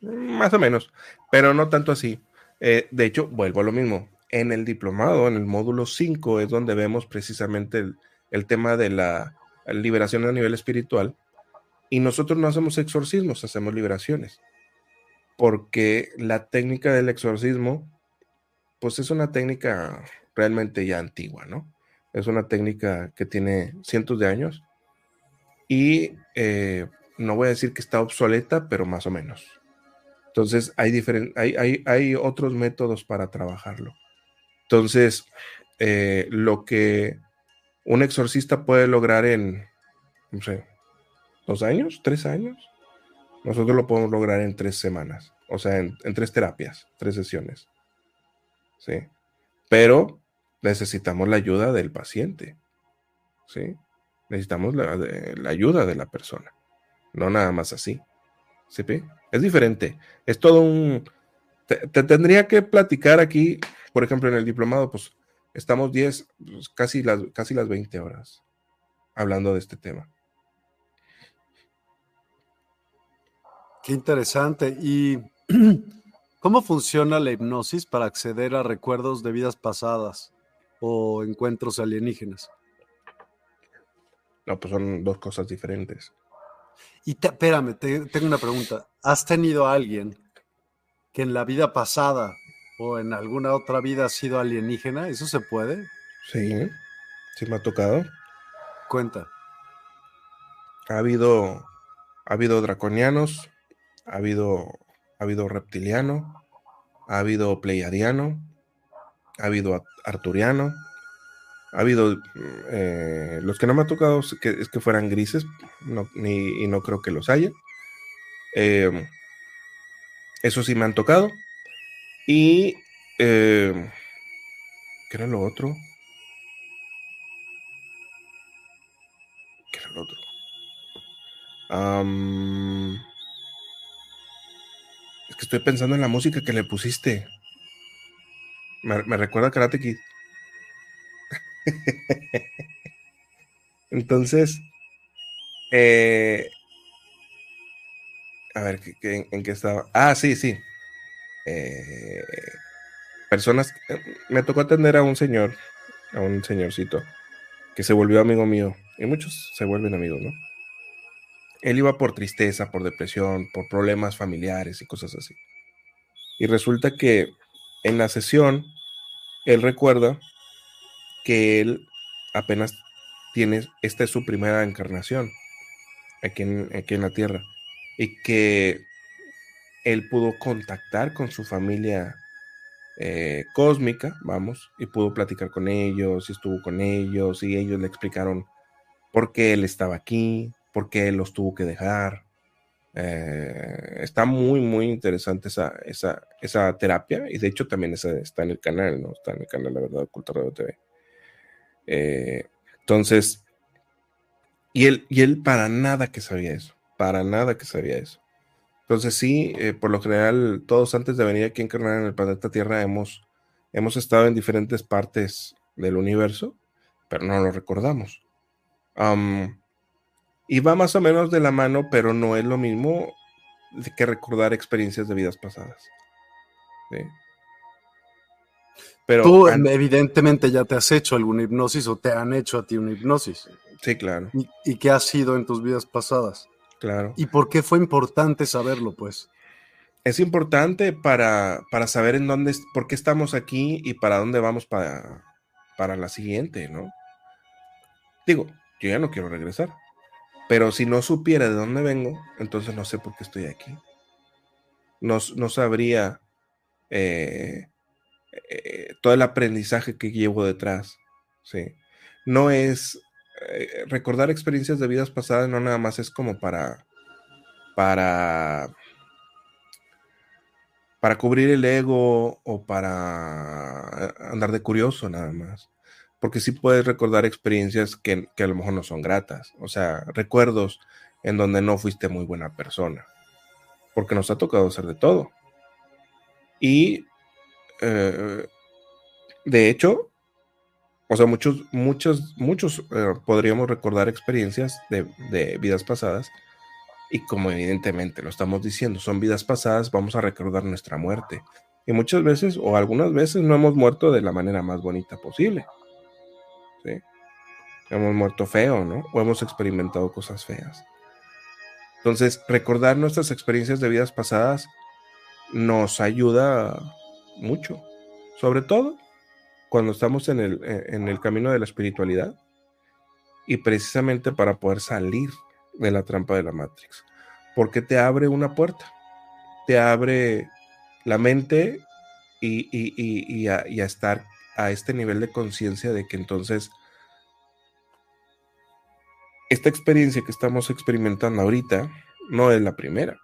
Speaker 2: Más o menos, pero no tanto así. Eh, de hecho, vuelvo a lo mismo en el diplomado, en el módulo 5, es donde vemos precisamente el, tema de la liberación a nivel espiritual. Y nosotros no hacemos exorcismos, hacemos liberaciones. Porque la técnica del exorcismo, pues es una técnica realmente ya antigua, ¿no? Es una técnica que tiene cientos de años. Y eh, no voy a decir que está obsoleta, pero más o menos. Entonces hay, hay, hay, hay otros métodos para trabajarlo. Entonces, eh, lo que un exorcista puede lograr en, no sé, dos años, tres años, nosotros lo podemos lograr en tres semanas, o sea, en, tres terapias, tres sesiones. ¿Sí? Pero necesitamos la ayuda del paciente. ¿Sí? Necesitamos la, ayuda de la persona, no nada más así. ¿Sí? Es diferente. Es todo un... te, tendría que platicar aquí por ejemplo, en el diplomado, pues estamos 10, pues, casi, las, casi las 20 horas hablando de este tema.
Speaker 1: Qué interesante. ¿Y cómo funciona la hipnosis para acceder a recuerdos de vidas pasadas o encuentros alienígenas?
Speaker 2: No, pues son dos cosas diferentes.
Speaker 1: Y espérame, tengo una pregunta. ¿Has tenido a alguien que en la vida pasada o en alguna otra vida ha sido alienígena? ¿Eso se puede?
Speaker 2: Sí, sí me ha tocado.
Speaker 1: Cuenta.
Speaker 2: Ha habido, ha habido draconianos, ha habido, ha habido reptiliano, ha habido pleiadiano, ha habido arturiano, ha habido eh, los que no me ha tocado es que, fueran grises, ni, y no creo que los haya. Eh, eso sí me han tocado. Y. Eh, ¿Qué era lo otro? ¿Cuál otro? es que estoy pensando en la música que le pusiste. Me, recuerda a Karate Kid. Entonces, eh, a ver, en, qué estaba? Ah, sí, sí. Eh, personas. Me tocó atender a un señor, a un señorcito, que se volvió amigo mío. Y muchos se vuelven amigos, ¿no? Él iba por tristeza, por depresión, por problemas familiares y cosas así. Y resulta que en la sesión, él recuerda que él apenas tiene, esta es su primera encarnación aquí en, aquí en la Tierra. Y que él pudo contactar con su familia eh, cósmica, vamos, y pudo platicar con ellos, y estuvo con ellos, y ellos le explicaron por qué él estaba aquí, por qué los tuvo que dejar. Eh, está muy, muy interesante esa, esa, esa, terapia y de hecho también está en el canal, ¿no? Está en el canal, la verdad, Oculta Radio TV. Eh, entonces, y él, y él para nada que sabía eso, para nada que sabía eso. Entonces sí, eh, por lo general, todos antes de venir aquí a encarnar en el planeta Tierra hemos, hemos estado en diferentes partes del universo, pero no lo recordamos. Y va más o menos de la mano, pero no es lo mismo que recordar experiencias de vidas pasadas.
Speaker 1: Pero Tú evidentemente ya te has hecho alguna hipnosis o te han hecho a ti una hipnosis.
Speaker 2: Sí, claro.
Speaker 1: ¿Y, qué ha sido en tus vidas pasadas?
Speaker 2: Claro.
Speaker 1: ¿Y por qué fue importante saberlo, pues?
Speaker 2: Es importante para, para saber en dónde, por qué estamos aquí y para dónde vamos para, para la siguiente, ¿no? Digo, yo ya no quiero regresar. Pero si no supiera de dónde vengo, entonces no sé por qué estoy aquí. No, no sabría eh, eh, todo el aprendizaje que llevo detrás. ¿sí? No es eh, recordar experiencias de vidas pasadas, no nada más es como para para para cubrir el ego o para andar de curioso nada más porque sí puedes recordar experiencias que, a lo mejor no son gratas, o sea, recuerdos en donde no fuiste muy buena persona, porque nos ha tocado hacer de todo. Y eh, de hecho, o sea, muchos, muchos, muchos eh, podríamos recordar experiencias de, de, vidas pasadas. Y como evidentemente lo estamos diciendo, son vidas pasadas, vamos a recordar nuestra muerte. Y muchas veces, o algunas veces, no hemos muerto de la manera más bonita posible. Hemos muerto feo, ¿no? O hemos experimentado cosas feas. Entonces, recordar nuestras experiencias de vidas pasadas nos ayuda mucho, sobre todo cuando estamos en el, en el camino de la espiritualidad y precisamente para poder salir de la trampa de la Matrix, porque te abre una puerta, te abre la mente y, y, a, y, a, estar a este nivel de conciencia de que entonces esta experiencia que estamos experimentando ahorita no es la primera.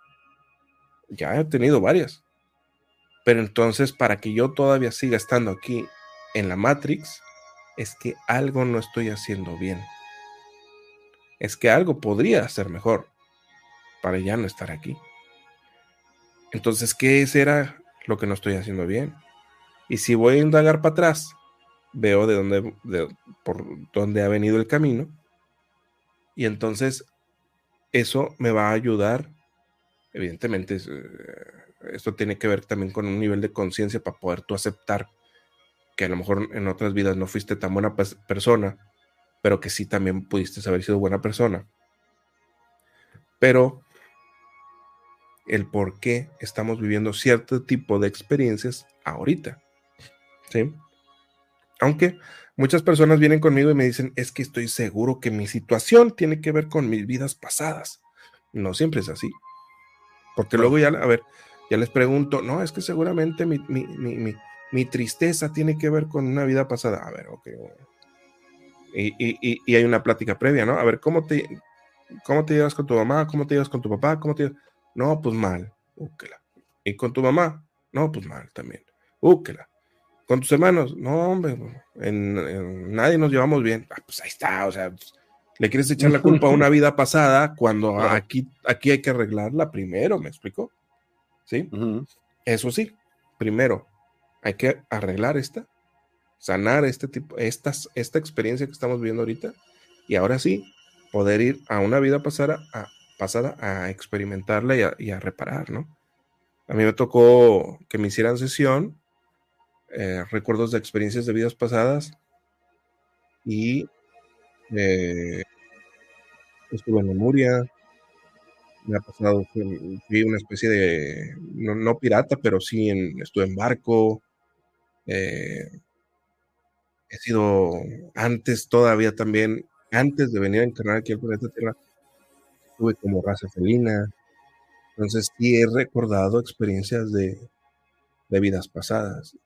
Speaker 2: Ya he tenido varias. Pero entonces, para que yo todavía siga estando aquí en la Matrix, es que algo no estoy haciendo bien. Es que algo podría ser mejor para ya no estar aquí. Entonces, ¿qué será lo que no estoy haciendo bien? Y si voy a indagar para atrás, veo de dónde, por dónde ha venido el camino y entonces eso me va a ayudar, evidentemente, eh, esto tiene que ver también con un nivel de conciencia para poder tú aceptar que a lo mejor en otras vidas no fuiste tan buena persona, pero que sí también pudiste haber sido buena persona. Pero el por qué estamos viviendo cierto tipo de experiencias ahorita. ¿Sí? Aunque Muchas personas vienen conmigo y me dicen, es que estoy seguro que mi situación tiene que ver con mis vidas pasadas. No siempre es así. Porque luego ya, a ver, ya les pregunto, no, es que seguramente mi, tristeza tiene que ver con una vida pasada. A ver, ok. Y, hay una plática previa, ¿no? A ver, ¿cómo te, ¿cómo te llevas con tu mamá? ¿Cómo te llevas con tu papá? ¿Cómo te No, pues mal. ¿Y con tu mamá? No, pues mal también. Úquela. ¿Con tus hermanos? No, hombre, en, nadie nos llevamos bien. Ah, pues ahí está, o sea, Le quieres echar la culpa a una vida pasada cuando aquí, aquí hay que arreglarla primero, ¿me explico? ¿Sí? Eso sí, primero hay que arreglar esta, sanar este tipo, estas, esta experiencia que estamos viviendo ahorita, y ahora sí, poder ir a una vida pasada a, pasada a experimentarla y a, reparar, ¿no? A mí me tocó que me hicieran sesión, eh, recuerdos de experiencias de vidas pasadas, y eh, estuve en Lemuria, me ha pasado, fui, una especie de, no, pirata, pero sí en, estuve en barco, eh, he sido antes todavía también, antes de venir a encarnar aquí al planeta Tierra, estuve como raza felina, entonces sí he recordado experiencias de, de vidas pasadas.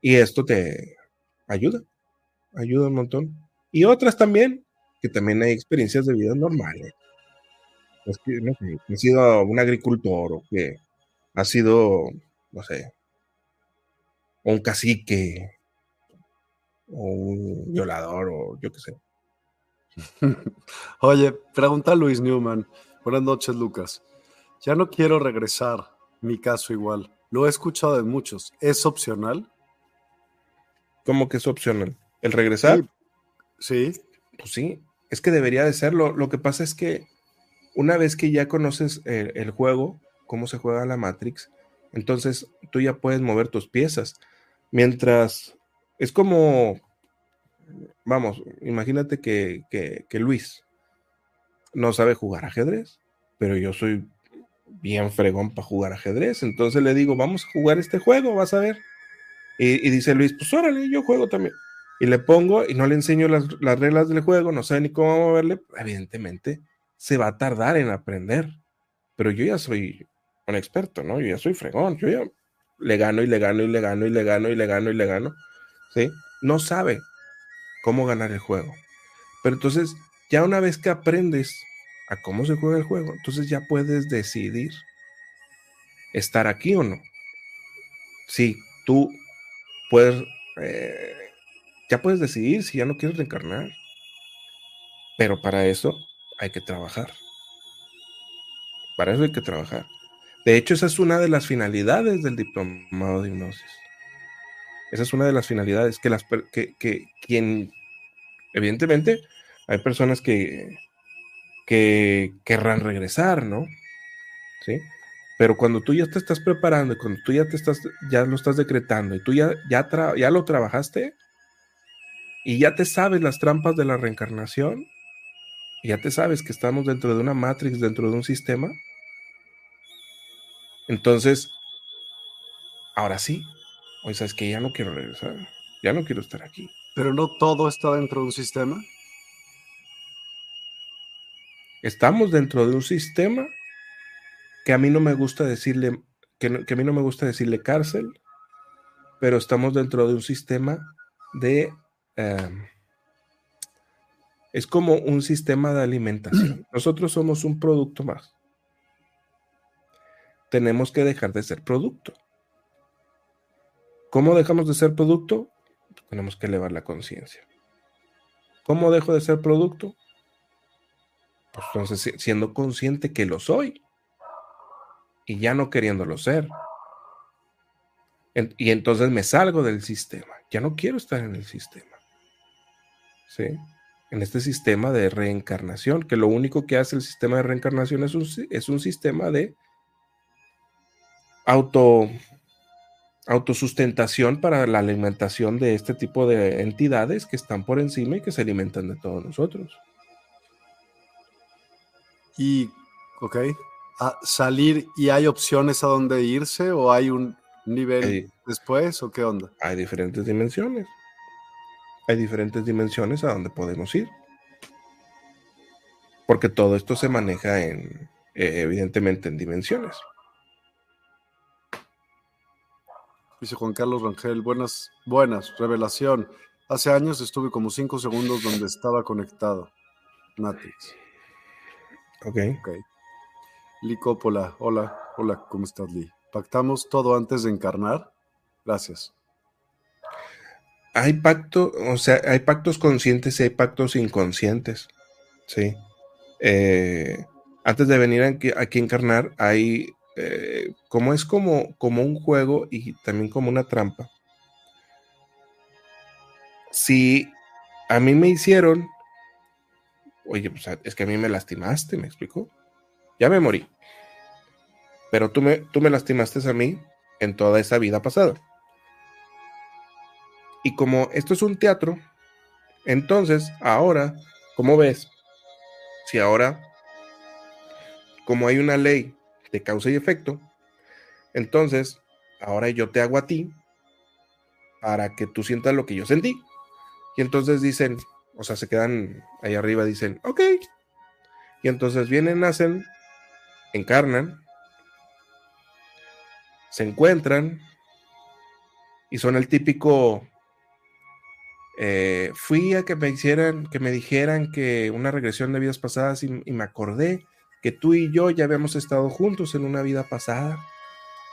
Speaker 2: Y esto te ayuda, ayuda un montón. Y otras también, que también hay experiencias de vida normales. Es que, no sé, ha sido un agricultor o que ha sido, no sé, un cacique o un violador o yo qué sé.
Speaker 1: Oye, pregunta Luis Newman. Buenas noches, Lucas. Ya no quiero regresar, mi caso igual. Lo he escuchado de muchos. ¿Es opcional?
Speaker 2: ¿Cómo que es opcional? ¿El regresar?
Speaker 1: Sí.
Speaker 2: Pues sí, es que debería de serlo. Lo que pasa es que una vez que ya conoces el, el juego, cómo se juega la Matrix, entonces tú ya puedes mover tus piezas. Mientras es como, vamos, imagínate que, que, Luis no sabe jugar ajedrez, pero yo soy bien fregón para jugar ajedrez. Entonces le digo, vamos a jugar este juego, vas a ver. Y, dice Luis, pues órale, yo juego también. Y le pongo y no le enseño las, las, reglas del juego, no sabe ni cómo moverle. Evidentemente, se va a tardar en aprender. Pero yo ya soy un experto, ¿no? Yo ya soy fregón. Yo ya le gano y le gano y le gano y le gano y le gano y le gano. ¿Sí? No sabe cómo ganar el juego. Pero entonces, ya una vez que aprendes a cómo se juega el juego, entonces ya puedes decidir estar aquí o no. Sí, tú puedes, eh, ya puedes decidir si ya no quieres reencarnar. Pero para eso hay que trabajar. Para eso hay que trabajar. De hecho, esa es una de las finalidades del diplomado de hipnosis. Esa es una de las finalidades que, las, que, que quien, evidentemente, hay personas que, que querrán regresar, ¿no? ¿Sí? Pero cuando tú ya te estás preparando y cuando tú ya te estás, ya lo estás decretando y tú ya, ya, ya lo trabajaste y ya te sabes las trampas de la reencarnación, y ya te sabes que estamos dentro de una matrix, dentro de un sistema, entonces, ahora sí, hoy sabes que ya no quiero regresar, ya no quiero estar aquí.
Speaker 1: Pero no todo está dentro de un sistema.
Speaker 2: Estamos dentro de un sistema que a mí no me gusta decirle, que, a mí no me gusta decirle cárcel, pero estamos dentro de un sistema de em, es como un sistema de alimentación. Nosotros somos un producto más tenemos que dejar de ser producto. ¿Cómo dejamos de ser producto? Tenemos que elevar la conciencia. ¿Cómo dejo de ser producto? Pues entonces siendo consciente que lo soy y ya no queriéndolo ser. y entonces me salgo del sistema. Ya no quiero estar en el sistema. ¿Sí? En este sistema de reencarnación, que lo único que hace el sistema de reencarnación es un, es un sistema de auto autosustentación para la alimentación de este tipo de entidades que están por encima y que se alimentan de todos nosotros.
Speaker 1: Y, ok, a salir y hay opciones a dónde irse o hay un nivel después o qué onda?
Speaker 2: Hay diferentes dimensiones. Hay diferentes dimensiones a donde podemos ir. Porque todo esto se maneja en, eh, evidentemente, en dimensiones.
Speaker 1: Dice Juan Carlos Rangel, buenas, buenas, revelación. Hace años estuve como cinco segundos donde estaba conectado. Matrix.
Speaker 2: Ok.
Speaker 1: Ok. Lee Coppola, hola, hola, ¿cómo estás, Lee? ¿Pactamos todo antes de encarnar? Gracias.
Speaker 2: hay pactos, o sea, hay pactos conscientes y hay pactos inconscientes. Sí. Eh, antes de venir aquí, a encarnar, hay eh, como es como, como un juego y también como una trampa. Si a mí me hicieron, oye, pues es que a mí me lastimaste, ¿me explicó? Ya me morí. Pero tú me, tú me lastimaste a mí en toda esa vida pasada. Y como esto es un teatro, entonces ahora, ¿cómo ves? Si ahora, como hay una ley de causa y efecto, entonces ahora yo te hago a ti para que tú sientas lo que yo sentí. Y entonces dicen, o sea, se quedan ahí arriba, dicen, ok. Y entonces vienen, nacen, encarnan, se encuentran y son el típico eh, fui a que me hicieran, que me dijeran que una regresión de vidas pasadas y, me acordé que tú y yo ya habíamos estado juntos en una vida pasada,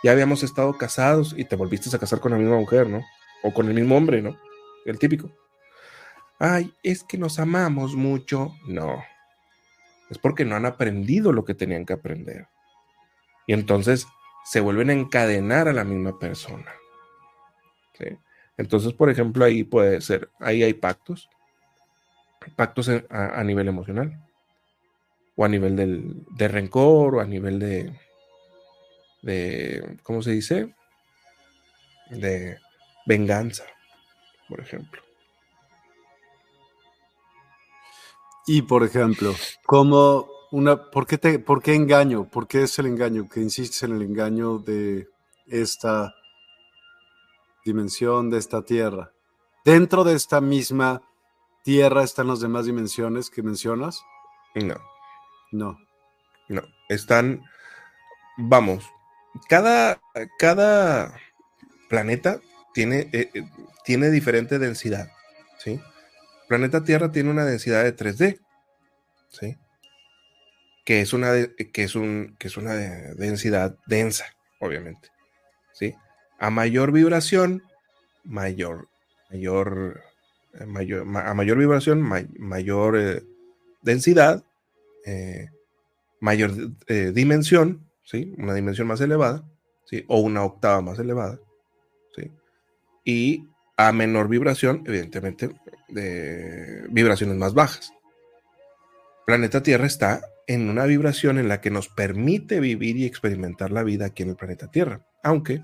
Speaker 2: ya habíamos estado casados y te volviste a casar con la misma mujer, ¿no? O con el mismo hombre, ¿no? El típico. Ay, es que nos amamos mucho. No, es porque no han aprendido lo que tenían que aprender. Y entonces se vuelven a encadenar a la misma persona. ¿sí? Entonces, por ejemplo, ahí puede ser, ahí hay pactos, pactos a, nivel emocional, o a nivel del, de rencor, o a nivel de, de, ¿cómo se dice? De venganza, por ejemplo.
Speaker 1: Y por ejemplo, ¿cómo una, ¿por qué, te, ¿por qué engaño? ¿Por qué es el engaño? ¿Que insistes en el engaño de esta dimensión de esta tierra. Dentro de esta misma tierra están las demás dimensiones que mencionas.
Speaker 2: No.
Speaker 1: No.
Speaker 2: No. Están, vamos, cada, cada planeta tiene, eh, eh, tiene diferente densidad. ¿sí? Planeta Tierra tiene una densidad de 3D. ¿sí? Que es una, que es un, que es una densidad densa, obviamente. ¿sí? A mayor vibración, mayor, mayor, eh, mayor a mayor vibración, mayor eh, densidad, eh, mayor dimensión, ¿sí? Una dimensión más elevada, ¿sí? O una octava más elevada, ¿sí? Y a menor vibración, evidentemente, de vibraciones más bajas. Planeta Tierra está en una vibración en la que nos permite vivir y experimentar la vida aquí en el planeta Tierra, aunque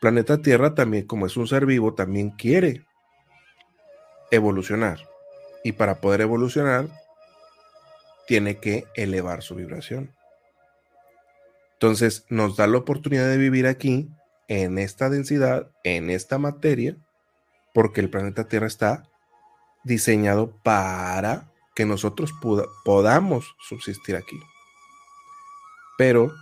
Speaker 2: planeta Tierra también, como es un ser vivo, también quiere evolucionar. Y para poder evolucionar, tiene que elevar su vibración. Entonces, nos da la oportunidad de vivir aquí, en esta densidad, en esta materia, porque el planeta Tierra está diseñado para que nosotros podamos subsistir aquí. Pero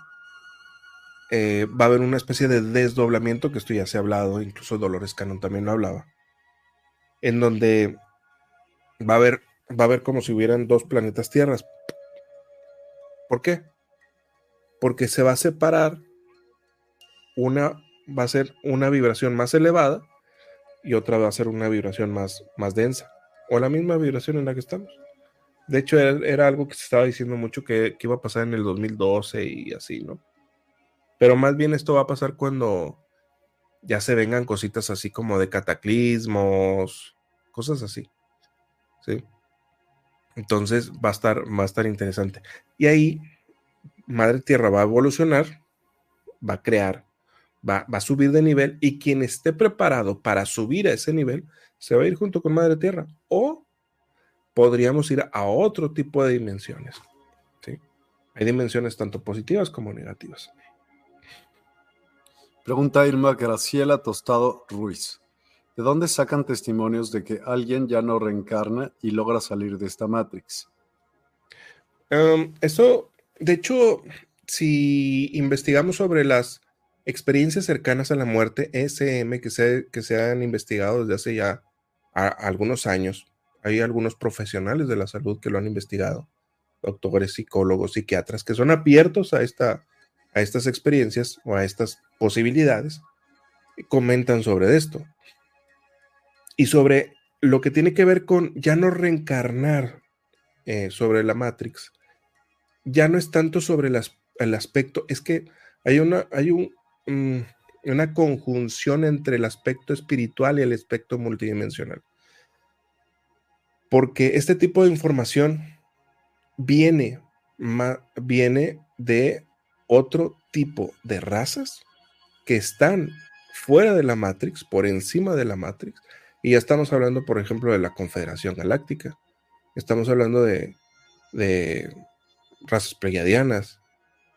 Speaker 2: eh, va a haber una especie de desdoblamiento, que esto ya se ha hablado, incluso Dolores Cannon también lo hablaba, en donde va a haber, va a haber como si hubieran dos planetas tierras. ¿Por qué? Porque se va a separar una, va a ser una vibración más elevada y otra va a ser una vibración más, más densa, o la misma vibración en la que estamos. De hecho, era, algo que se estaba diciendo mucho que, iba a pasar en el 2012 y así, ¿no? Pero más bien esto va a pasar cuando ya se vengan cositas así como de cataclismos, cosas así. ¿Sí? Entonces va a estar, va a estar interesante. Y ahí Madre Tierra va a evolucionar, va a crear, va, va, a subir de nivel y quien esté preparado para subir a ese nivel se va a ir junto con Madre Tierra. O podríamos ir a otro tipo de dimensiones. ¿sí? Hay dimensiones tanto positivas como negativas.
Speaker 1: Pregunta Irma Graciela Tostado Ruiz. ¿De dónde sacan testimonios de que alguien ya no reencarna y logra salir de esta Matrix?
Speaker 2: Um, eso, de hecho, si investigamos sobre las experiencias cercanas a la muerte, SM, que se, que se han investigado desde hace ya algunos años, hay algunos profesionales de la salud que lo han investigado, doctores, psicólogos, psiquiatras, que son abiertos a esta, a estas experiencias o a estas posibilidades comentan sobre esto. y sobre lo que tiene que ver con ya no reencarnar eh, sobre la Matrix, ya no es tanto sobre el aspecto, es que hay una, hay un, mm, una conjunción entre el aspecto espiritual y el aspecto multidimensional. Porque este tipo de información viene, viene de otro tipo de razas que están fuera de la Matrix, por encima de la Matrix. Y ya estamos hablando, por ejemplo, de la Confederación Galáctica. Estamos hablando de, de razas pleiadianas.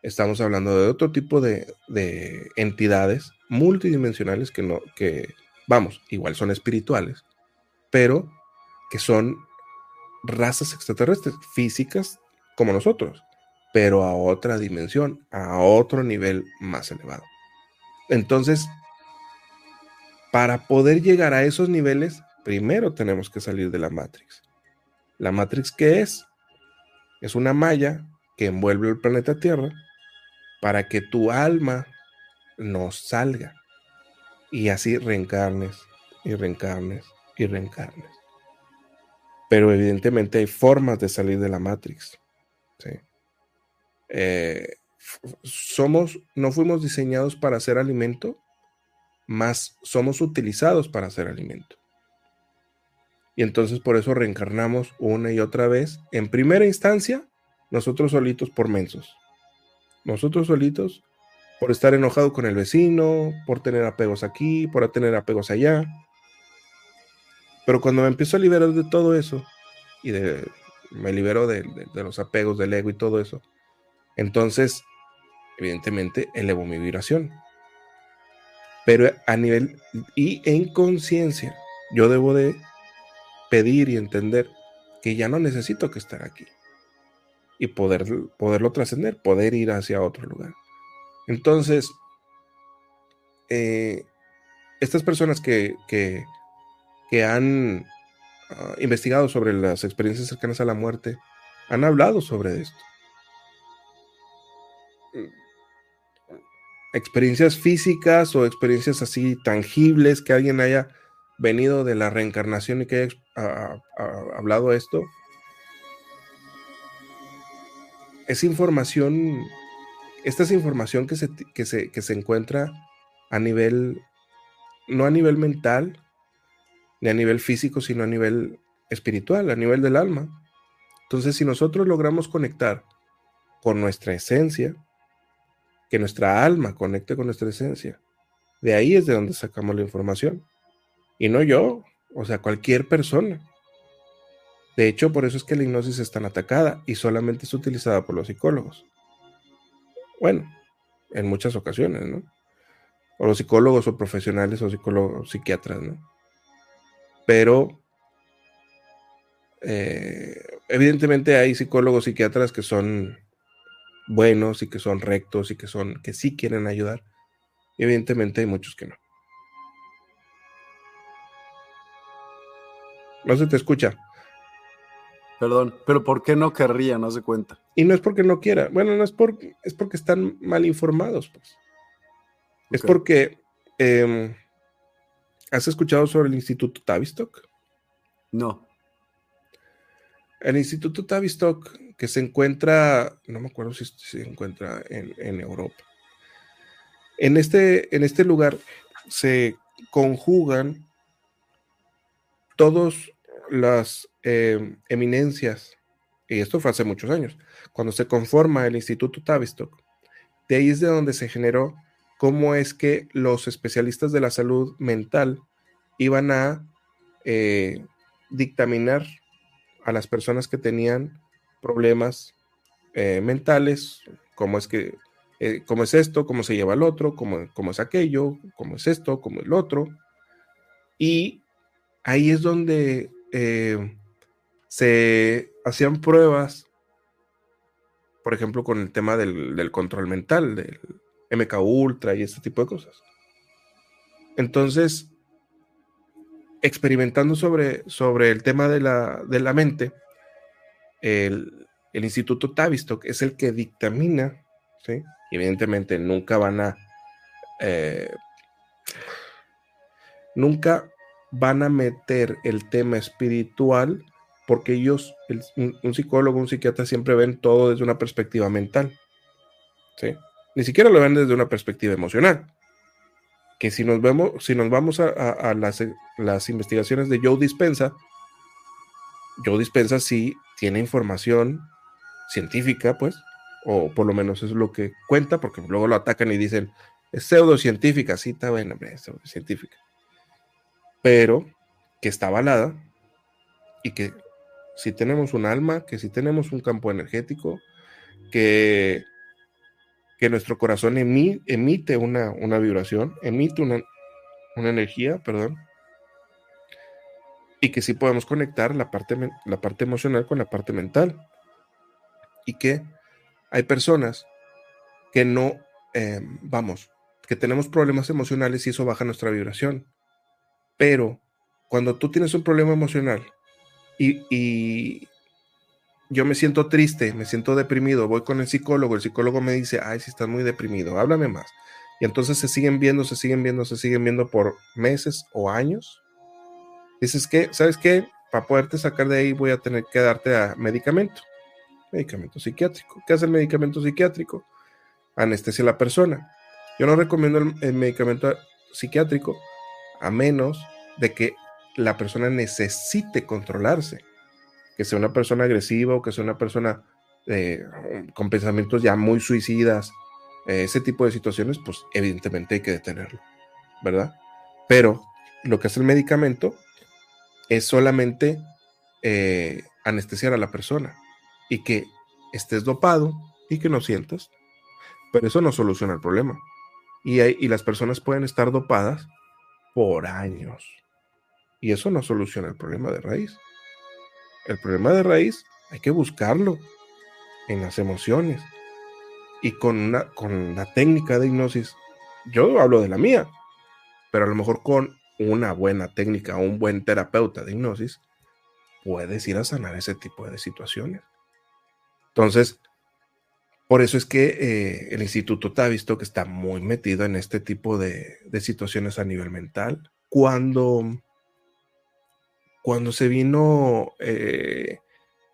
Speaker 2: Estamos hablando de otro tipo de, de, entidades multidimensionales que no, que, vamos, igual son espirituales, pero que son razas extraterrestres, físicas como nosotros, pero a otra dimensión, a otro nivel más elevado. Entonces, para poder llegar a esos niveles, primero tenemos que salir de la Matrix. ¿La Matrix qué es? Es una malla que envuelve el planeta Tierra para que tu alma no salga y así reencarnes y reencarnes y reencarnes. Pero evidentemente hay formas de salir de la Matrix. Eh, somos, no fuimos diseñados para hacer alimento, más somos utilizados para hacer alimento. Y entonces por eso reencarnamos una y otra vez. En primera instancia, nosotros solitos por mensos. Nosotros solitos por estar enojado con el vecino, por tener apegos aquí, por tener apegos allá. Pero cuando me empiezo a liberar de todo eso, y de, me libero de, de los apegos del ego y todo eso, entonces, evidentemente, elevo mi vibración. Pero a nivel y en conciencia, yo debo de pedir y entender que ya no necesito que estar aquí y poder, poderlo trascender, poder ir hacia otro lugar. Entonces, eh, estas personas que, que, han ah, investigado sobre las experiencias cercanas a la muerte han hablado sobre esto. Experiencias físicas o experiencias así tangibles que alguien haya venido de la reencarnación y que haya ah, ah, hablado esto, es información esta es información que se, que se, encuentra a nivel, no a nivel mental, ni a nivel físico, sino a nivel espiritual, a nivel del alma. Entonces, si nosotros logramos conectar con nuestra esencia, que nuestra alma conecte con nuestra esencia, de ahí es de donde sacamos la información. Y no yo, o sea, cualquier persona. De hecho, por eso es que la hipnosis es tan atacada y solamente es utilizada por los psicólogos. Bueno, en muchas ocasiones, ¿no? O los psicólogos o profesionales o psicólogos, psiquiatras, ¿no? Pero eh, evidentemente hay psicólogos, psiquiatras que son buenos y que son rectos y que son que sí quieren ayudar. Evidentemente hay muchos que no. No se te escucha.
Speaker 1: Perdón, pero ¿por qué no querría? No se cuenta.
Speaker 2: Y no es porque no quiera. Bueno, no es porque es porque están mal informados, pues. Es porque em, ¿has escuchado sobre el Instituto Tavistock?
Speaker 1: No.
Speaker 2: El Instituto Tavistock, que se encuentra, no me acuerdo si se encuentra en, en Europa. En este, en este lugar se conjugan todos las em, eminencias, y esto fue hace muchos años, cuando se conforma el Instituto Tavistock, de ahí es de donde se generó cómo es que los especialistas de la salud mental iban a eh, dictaminar a las personas que tenían problemas eh, mentales, cómo es que, eh, cómo es esto, cómo se lleva el otro, cómo, cómo es aquello, cómo es esto, cómo es el otro. Y ahí es donde eh, se hacían pruebas, por ejemplo, con el tema del, control mental, del MK Ultra y este tipo de cosas. Entonces, experimentando sobre, sobre el tema de la, de la mente, el, Instituto Tavistock es el que dictamina, ¿sí? evidentemente nunca van a, eh, nunca van a meter el tema espiritual porque ellos, un, psicólogo, un psiquiatra siempre ven todo desde una perspectiva mental. ¿sí? Ni siquiera lo ven desde una perspectiva emocional. Que si nos, vemos, si nos vamos a, las, las, investigaciones de Joe Dispensa, Joe Dispensa sí tiene información científica, pues, o por lo menos es lo que cuenta, porque luego lo atacan y dicen, es pseudocientífica, sí, está buena, es pseudocientífica. Pero que está avalada y que si tenemos un alma, que si tenemos un campo energético, que, que nuestro corazón emite una, vibración, emite una, una, energía, perdón, y que sí podemos conectar la parte, la parte emocional con la parte mental. Y que hay personas que no, eh, vamos, que tenemos problemas emocionales y eso baja nuestra vibración. Pero cuando tú tienes un problema emocional y, yo me siento triste, me siento deprimido, voy con el psicólogo, el psicólogo me dice, ay, si estás muy deprimido, háblame más. Y entonces se siguen viendo, se siguen viendo, se siguen viendo por meses o años. Dices que, ¿sabes qué? Para poderte sacar de ahí voy a tener que darte a medicamento, medicamento psiquiátrico. ¿Qué hace el medicamento psiquiátrico? Anestesia a la persona. Yo no recomiendo el medicamento psiquiátrico a menos de que la persona necesite controlarse, que sea una persona agresiva o que sea una persona eh, con pensamientos ya muy suicidas, eh, ese tipo de situaciones, pues evidentemente hay que detenerlo, ¿verdad? Pero lo que hace el medicamento es solamente eh, anestesiar a la persona y que estés dopado y que no sientas, pero eso no soluciona el problema. Y, y las personas pueden estar dopadas por años y eso no soluciona el problema de raíz. El problema de raíz hay que buscarlo en las emociones. Y con una, con la técnica de hipnosis, yo hablo de la mía, pero a lo mejor con una buena técnica o un buen terapeuta de hipnosis, puedes ir a sanar ese tipo de situaciones. Entonces, por eso es que eh, el instituto ha visto que está muy metido en este tipo de, situaciones a nivel mental. Cuando cuando se vino, eh,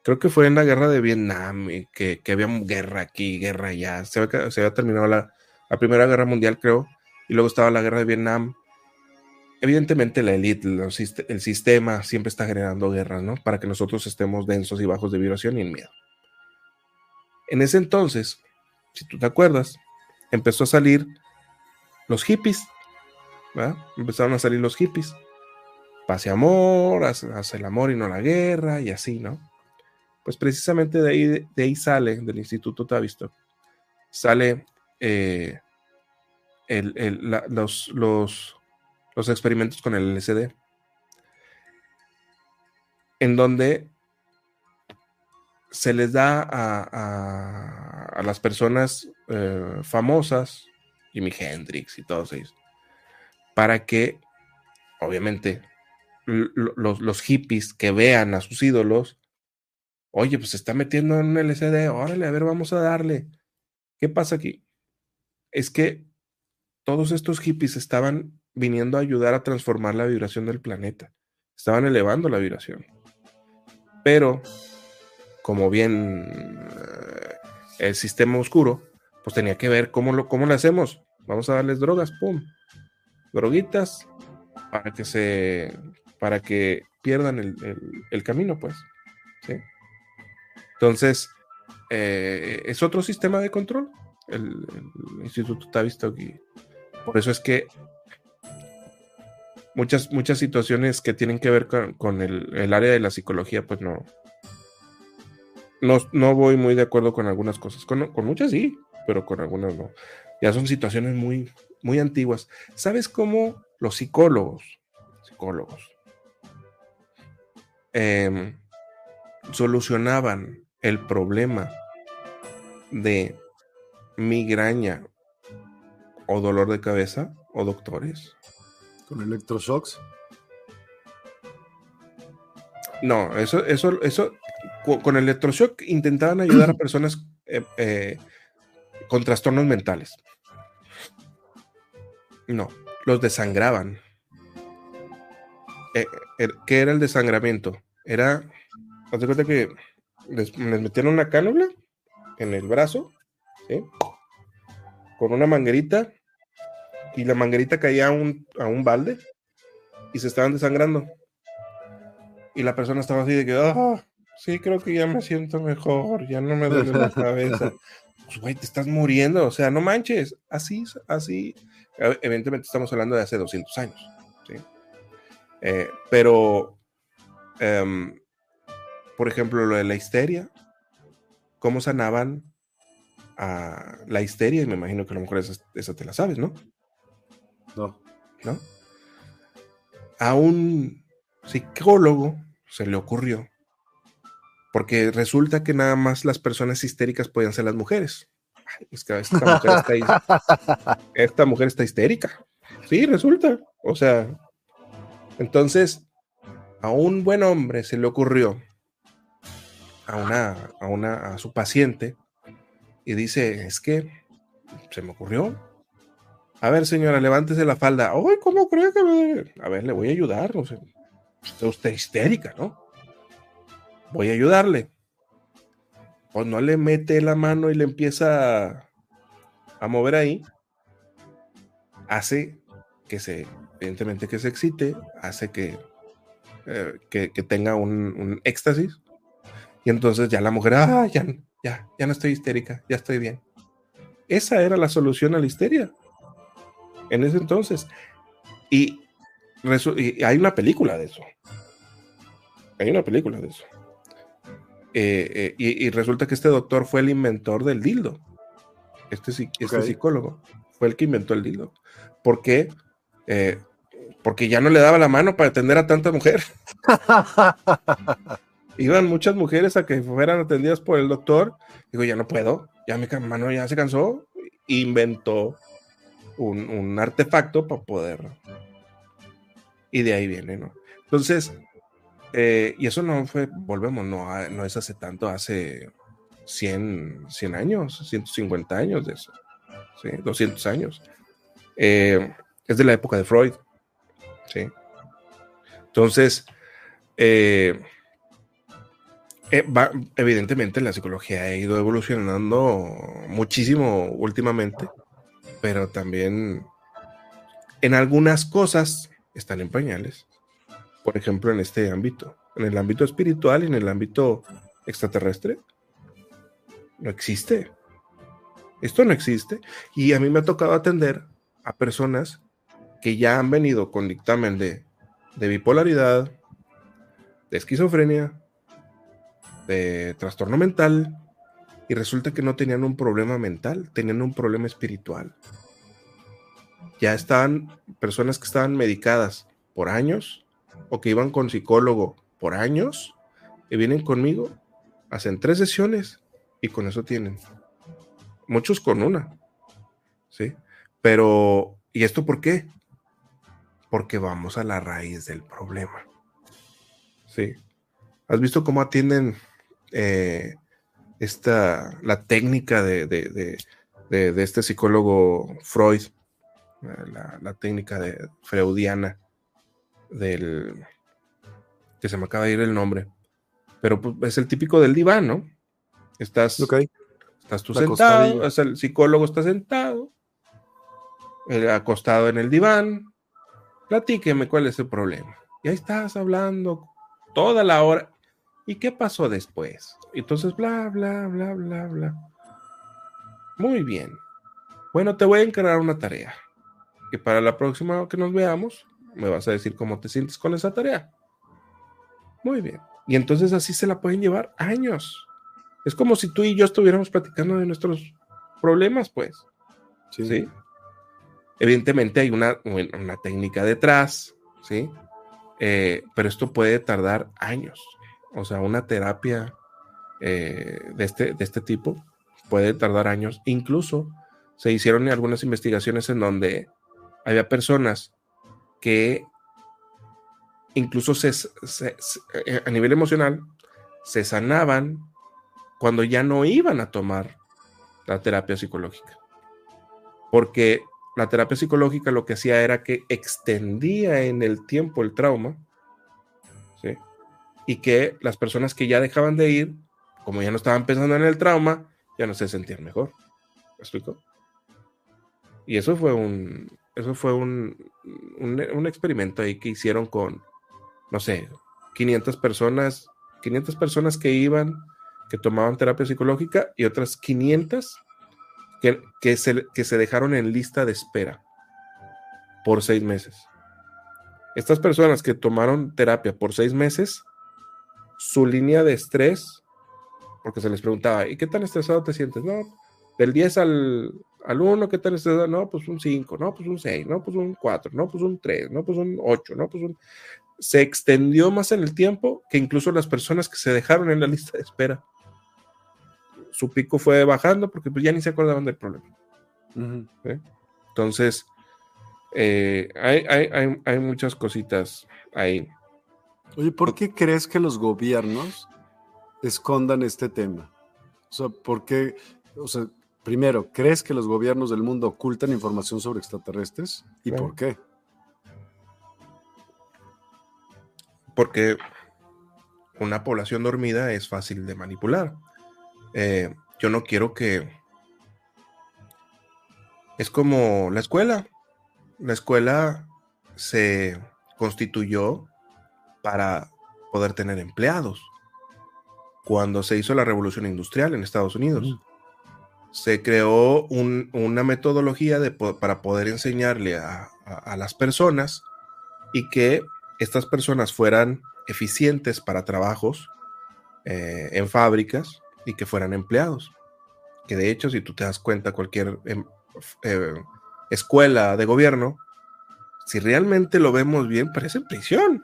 Speaker 2: creo que fue en la guerra de Vietnam, que, que había guerra aquí, guerra allá, se había, se había terminado la, Primera Guerra Mundial, creo, y luego estaba la guerra de Vietnam. Evidentemente la élite, el sistema siempre está generando guerras, ¿no? Para que nosotros estemos densos y bajos de vibración y en miedo. En ese entonces, si tú te acuerdas, empezó a salir los hippies, ¿verdad? Empezaron a salir los hippies pase amor, hace, el amor y no la guerra, y así, ¿no? Pues precisamente de ahí, de ahí sale, del Instituto Tavistock, sale eh, los, los, los experimentos con el LSD, en donde se les da a, a, las personas eh, famosas, Jimi Hendrix y todos ellos, para que, obviamente, los, hippies que vean a sus ídolos, oye, pues se está metiendo en un LCD, órale, a ver, vamos a darle. ¿Qué pasa aquí? Es que todos estos hippies estaban viniendo a ayudar a transformar la vibración del planeta. Estaban elevando la vibración. Pero, como bien eh, el sistema oscuro, pues tenía que ver cómo lo, cómo lo hacemos. Vamos a darles drogas, pum. Droguitas para que se para que pierdan el, camino, pues. ¿sí? Entonces, eh, es otro sistema de control. El, Instituto Tavistock por eso es que muchas, muchas situaciones que tienen que ver con, el, área de la psicología, pues no, no, no voy muy de acuerdo con algunas cosas. Con, con, muchas sí, pero con algunas no. Ya son situaciones muy, muy antiguas. ¿Sabes cómo los psicólogos, psicólogos, Em, solucionaban el problema de migraña o dolor de cabeza o doctores.
Speaker 1: ¿Con electroshocks?
Speaker 2: No, eso, eso, eso, con electroshock intentaban ayudar a personas eh, eh, con trastornos mentales. No, los desangraban. eh, er, ¿qué era el desangramiento? Era, haz de cuenta que les, metieron una cánula en el brazo, ¿sí? Con una manguerita y la manguerita caía a un, a un balde y se estaban desangrando. Y la persona estaba así de que, ah, sí, creo que ya me siento mejor, ya no me duele la cabeza. Pues, güey, te estás muriendo, o sea, no manches, así, así. Evidentemente estamos hablando de hace 200 años, ¿sí? Eh, pero, em, por ejemplo, lo de la histeria, ¿cómo sanaban a la histeria? Y me imagino que a lo mejor esa, esa te la sabes, ¿no?
Speaker 1: No.
Speaker 2: ¿No? A un psicólogo se le ocurrió, porque resulta que nada más las personas histéricas podían ser las mujeres. es que esta mujer está, esta mujer está histérica. Sí, resulta. O sea, entonces, a un buen hombre se le ocurrió a una, a una, a su paciente y dice, es que se me ocurrió. A ver, señora, levántese la falda. Ay, ¿cómo cree que me... A ver, le voy a ayudar. O sea, está usted histérica, ¿no? Voy a ayudarle. Pues no le mete la mano y le empieza a, mover ahí. Hace que se evidentemente que se excite, hace que, eh, que, tenga un, éxtasis. Y entonces ya la mujer, ah, ya, ya, ya no estoy histérica, ya estoy bien. Esa era la solución a la histeria en ese entonces. Y, hay una película de eso. Hay una película de eso. Eh, eh, y, resulta que este doctor fue el inventor del dildo. Este, este psicólogo fue el que inventó el dildo. ¿Por qué? porque ya no le daba la mano para atender a tanta mujer. Iban muchas mujeres a que fueran atendidas por el doctor. Digo, ya no puedo, ya mi mano ya se cansó. Inventó un, artefacto para poder. Y de ahí viene, ¿no? Entonces, eh, y eso no fue, volvemos, no, no es hace tanto, hace 100, 100 años, 150 años de eso, ¿sí? 200 años. Eh, es de la época de Freud. ¿sí? Entonces, eh, eh, evidentemente la psicología ha ido evolucionando muchísimo últimamente, pero también en algunas cosas están en pañales. Por ejemplo, en este ámbito, en el ámbito espiritual y en el ámbito extraterrestre, no existe. Esto no existe. Y a mí me ha tocado atender a personas que ya han venido con dictamen de, bipolaridad, de esquizofrenia, de trastorno mental, y resulta que no tenían un problema mental, tenían un problema espiritual. Ya estaban personas que estaban medicadas por años o que iban con psicólogo por años y vienen conmigo, hacen tres sesiones y con eso tienen. Muchos con una. ¿Sí? Pero, ¿y esto por qué? porque vamos a la raíz del problema. Sí. ¿Has visto cómo atienden eh, esta, la técnica de, este psicólogo Freud, la, técnica de freudiana del que se me acaba de ir el nombre, pero pues, es el típico del diván, ¿no? Estás, estás tú sentado, el psicólogo está sentado, acostado en el diván, platíqueme cuál es el problema. Y ahí estás hablando toda la hora. ¿Y qué pasó después? Entonces, bla, bla, bla, bla, bla. Muy bien. Bueno, te voy a encargar una tarea. Que para la próxima que nos veamos, me vas a decir cómo te sientes con esa tarea. Muy bien. Y entonces así se la pueden llevar años. Es como si tú y yo estuviéramos platicando de nuestros problemas, pues. Sí. ¿Sí? Evidentemente hay una, una técnica detrás, ¿sí? Eh, pero esto puede tardar años. O sea, una terapia eh, de, este, de este tipo puede tardar años. Incluso se hicieron algunas investigaciones en donde había personas que incluso se, eh, a nivel emocional se sanaban cuando ya no iban a tomar la terapia psicológica. Porque la terapia psicológica lo que hacía era que extendía en el tiempo el trauma y que las personas que ya dejaban de ir, como ya no estaban pensando en el trauma, ya no se sentían mejor. ¿Me explico? Y eso fue un, eso fue un, un, experimento ahí que hicieron con, no sé, 500 personas, 500 personas que iban, que tomaban terapia psicológica y otras 500 que, que, se, que se dejaron en lista de espera por seis meses. Estas personas que tomaron terapia por seis meses, su línea de estrés, porque se les preguntaba, ¿y qué tan estresado te sientes? No, del 10 al, al 1, ¿qué tan estresado? No, pues un 5, no, pues un 6, no, pues un 4, no, pues un 3, no, pues un 8, no, pues un... Se extendió más en el tiempo que incluso las personas que se dejaron en la lista de espera. Su pico fue bajando porque pues ya ni se acordaban del problema. Entonces, eh, hay, hay, muchas cositas ahí.
Speaker 1: Oye, ¿por qué crees que los gobiernos escondan este tema? O sea, ¿por qué? O sea, primero, ¿crees que los gobiernos del mundo ocultan información sobre extraterrestres? ¿Y por qué?
Speaker 2: Porque una población dormida es fácil de manipular. Eh, yo no quiero que... Es como la escuela la escuela se constituyó para poder tener empleados. Cuando se hizo la revolución industrial en Estados Unidos, se creó una metodología para poder enseñarle a, las personas y que estas personas fueran eficientes para trabajos eh, en fábricas y que fueran empleados. Que de hecho, si tú te das cuenta, cualquier em, eh, escuela de gobierno, si realmente lo vemos bien, parecen prisión.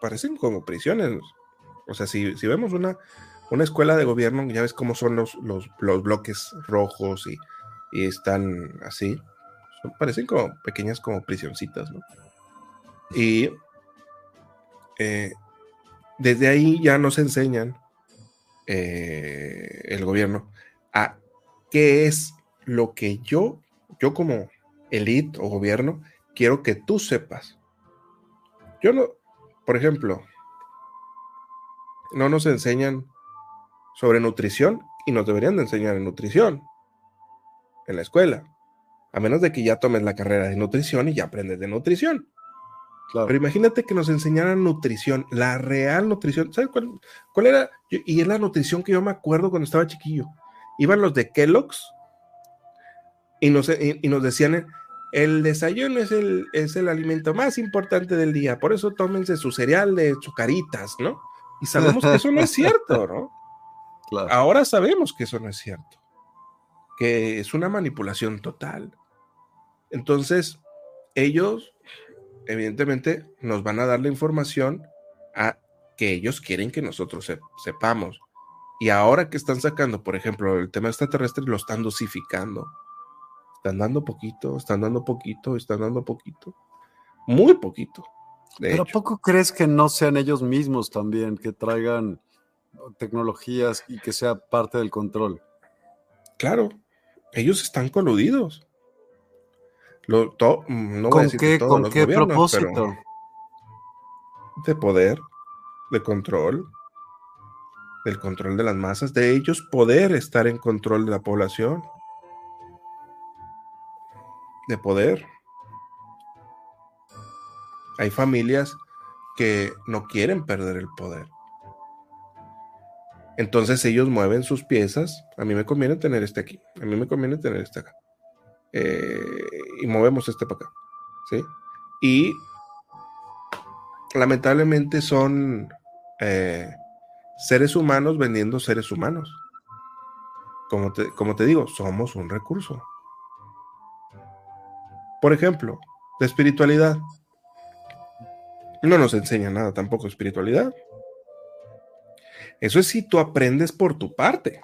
Speaker 2: Parecen como prisiones. O sea, si, vemos una, una escuela de gobierno, ya ves cómo son los, los, bloques rojos y, están así. parecen como pequeñas como prisioncitas, ¿no? Y eh, desde ahí ya nos enseñan eh, el gobierno a qué es lo que yo yo como elite o gobierno quiero que tú sepas. Yo no, por ejemplo, no nos enseñan sobre nutrición y nos deberían de enseñar en nutrición en la escuela. A menos de que ya tomes la carrera de nutrición y ya aprendes de nutrición. Pero imagínate que nos enseñaran nutrición, la real nutrición. ¿Sabes cuál, cuál era? y es la nutrición que yo me acuerdo cuando estaba chiquillo. Iban los de Kellogg's y nos, y, nos decían, el desayuno es el, es el alimento más importante del día, por eso tómense su cereal de chucaritas, ¿no? Y sabemos que eso no es cierto, ¿no? Ahora sabemos que eso no es cierto, que es una manipulación total. Entonces, ellos, evidentemente, nos van a dar la información a que ellos quieren que nosotros sepamos. Y ahora que están sacando, por ejemplo, el tema extraterrestre, lo están dosificando están dando poquito, están dando poquito, están dando poquito. Muy poquito.
Speaker 1: Pero poco crees que no sean ellos mismos también, que traigan tecnologías y que sea parte del control?
Speaker 2: Claro, ellos están coludidos. Lo,
Speaker 1: no ¿Con qué, ¿con qué propósito?
Speaker 2: De poder, de control, del control de las masas, de ellos poder estar en control de la población de poder. Hay familias que no quieren perder el poder. Entonces ellos mueven sus piezas. A mí me conviene tener este aquí. A mí me conviene tener este acá. Eh, y movemos este para acá. ¿Sí? Y lamentablemente son eh, seres humanos vendiendo seres humanos. Como como te digo, somos un recurso. Por ejemplo, de espiritualidad. No nos enseña nada tampoco espiritualidad. Eso es si tú aprendes por tu parte.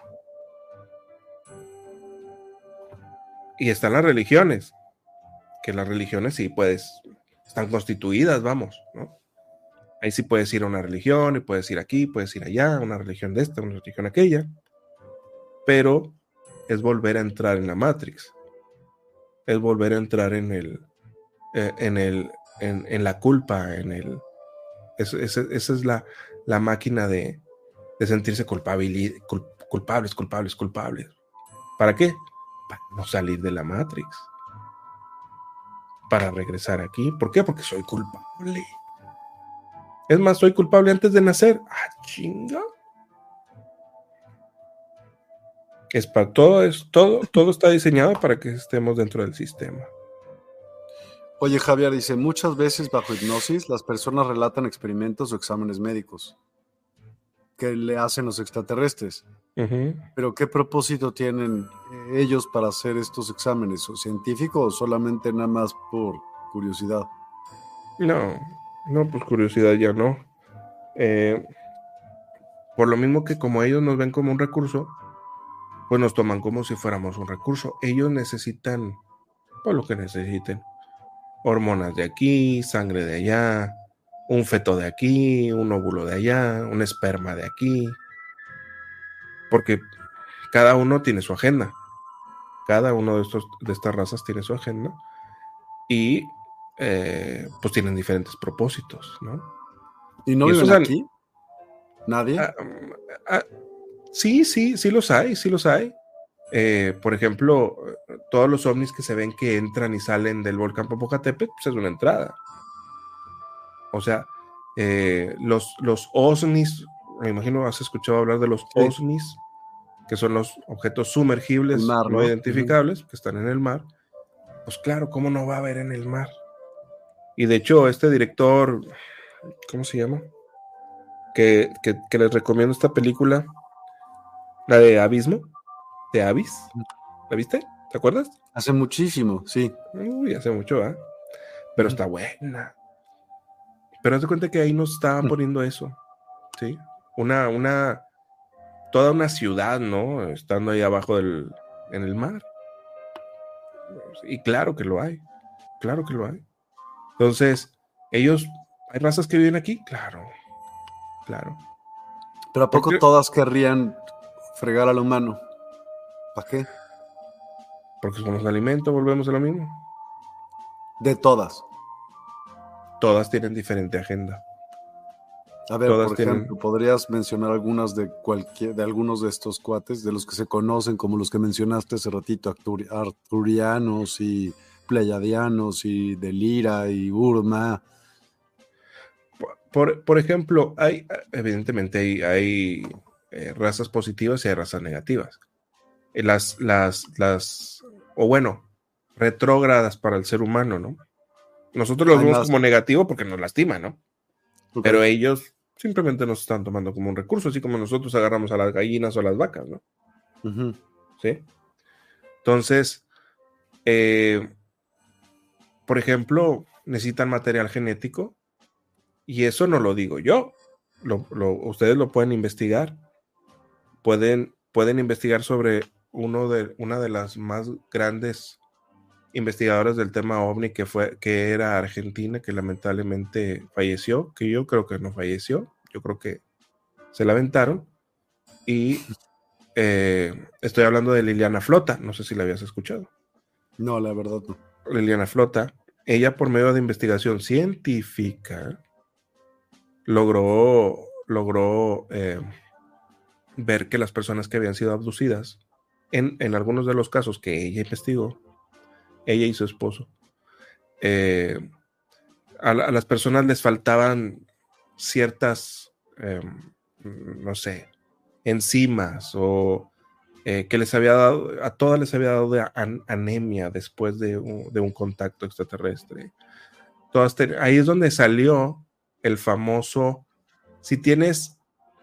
Speaker 2: Y están las religiones, que las religiones sí puedes, están constituidas, vamos, ¿no? Ahí sí puedes ir a una religión y puedes ir aquí, puedes ir allá, una religión de esta, una religión aquella, pero es volver a entrar en la Matrix es volver a entrar en el, eh, en el, en, la culpa, en el, esa es la, la máquina de, sentirse culpables, culpables, culpables. ¿Para qué? Para no salir de la Matrix. Para regresar aquí. ¿Por qué? Porque soy culpable. Es más, soy culpable antes de nacer. Ah, chinga. Es para todo, es, todo, todo está diseñado para que estemos dentro del sistema.
Speaker 1: Oye, Javier dice, muchas veces bajo hipnosis las personas relatan experimentos o exámenes médicos que le hacen los extraterrestres. Pero ¿qué propósito tienen eh, ellos para hacer estos exámenes? ¿O científico o solamente nada más por curiosidad?
Speaker 2: No, no, pues curiosidad ya no. Eh, por lo mismo que como ellos nos ven como un recurso, pues nos toman como si fuéramos un recurso. Ellos necesitan, pues lo que necesiten. Hormonas de aquí, sangre de allá, un feto de aquí, un óvulo de allá, un esperma de aquí. Porque cada uno tiene su agenda. Cada uno de, estos, de estas razas tiene su agenda. Y eh, pues tienen diferentes propósitos, ¿no?
Speaker 1: ¿Y no viven aquí? ¿Nadie? Ah,
Speaker 2: ah, sí, sí, sí los hay, sí los hay. Eh, por ejemplo, todos los ovnis que se ven que entran y salen del volcán Popocatépetl, pues es una entrada. O sea, eh, los, los OSNIs, me imagino has escuchado hablar de los OSNIs, que son los objetos sumergibles no, identificables, que están en el mar. Pues claro, ¿cómo no va a haber en el mar? Y de hecho, este director, ¿cómo se llama? Que, les recomiendo esta película, la de Abismo, de Abyss. ¿La viste? ¿Te acuerdas?
Speaker 1: Hace muchísimo, sí.
Speaker 2: Uy, hace mucho, ¿ah? Pero está buena. Pero haz de cuenta que ahí nos estaban poniendo eso, ¿sí? Una, una, toda una ciudad, ¿no? Estando ahí abajo del, en el mar. Y claro que lo hay, claro que lo hay. Entonces, ellos, ¿hay razas que viven aquí? Claro, claro.
Speaker 1: Pero ¿a poco todas querrían fregar al humano? ¿Para qué?
Speaker 2: Porque somos alimento, volvemos a lo mismo.
Speaker 1: De todas.
Speaker 2: Todas tienen diferente agenda.
Speaker 1: A ver, por ejemplo, ¿podrías mencionar algunas de cualquier, de algunos de estos cuates, de los que se conocen, como los que mencionaste hace ratito, arturianos y pleiadianos y Delira y Urma.
Speaker 2: Por, ejemplo, hay, evidentemente hay, eh, razas positivas y hay razas negativas. Las, las, las, o bueno, retrógradas para el ser humano, ¿no? Nosotros los vemos como negativo porque nos lastima, ¿no? Pero ellos simplemente nos están tomando como un recurso, así como nosotros agarramos a las gallinas o a las vacas, ¿no? ¿Sí? Entonces, eh, por ejemplo, necesitan material genético y eso no lo digo yo. ustedes lo pueden investigar. Pueden, pueden investigar sobre uno de, una de las más grandes investigadoras del tema ovni que fue que era argentina que lamentablemente falleció que yo creo que no falleció yo creo que se la aventaron. Y eh, estoy hablando de Liliana Flota no sé si la habías escuchado.
Speaker 1: No la verdad no.
Speaker 2: Liliana Flota, ella por medio de investigación científica logró, logró eh, ver que las personas que habían sido abducidas, en, algunos de los casos que ella investigó, ella y su esposo, eh, a, las personas les faltaban ciertas, em, no sé, enzimas o eh, que les había dado, a todas les había dado de anemia después de un, contacto extraterrestre. Todas ahí es donde salió el famoso, si tienes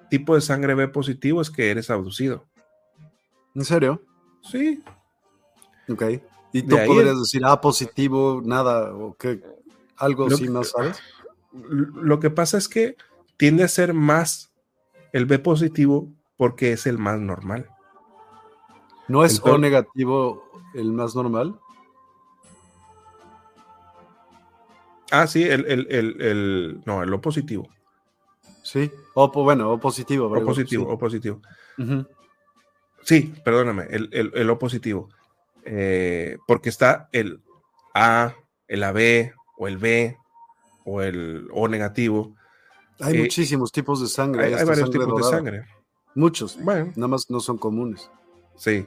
Speaker 2: tipo de sangre B positivo es que eres abducido.
Speaker 1: ¿En serio?
Speaker 2: Sí.
Speaker 1: Ok. ¿Y tú podrías decir A positivo, nada, o qué? Algo así más, ¿sabes?
Speaker 2: Lo que pasa es que tiende a ser más el B positivo porque es el más normal.
Speaker 1: ¿No es O negativo el más normal?
Speaker 2: Ah, sí, el, el, no, el O positivo.
Speaker 1: Sí, o bueno, O positivo.
Speaker 2: O positivo, O positivo. Sí, perdóname, el, O positivo. Eh, porque está el A, el AB o el B o el O negativo.
Speaker 1: Hay
Speaker 2: Eh,
Speaker 1: muchísimos tipos de sangre.
Speaker 2: Hay, varios
Speaker 1: sangre
Speaker 2: tipos de sangre.
Speaker 1: Muchos.
Speaker 2: Bueno,
Speaker 1: Nada más no son comunes.
Speaker 2: sí.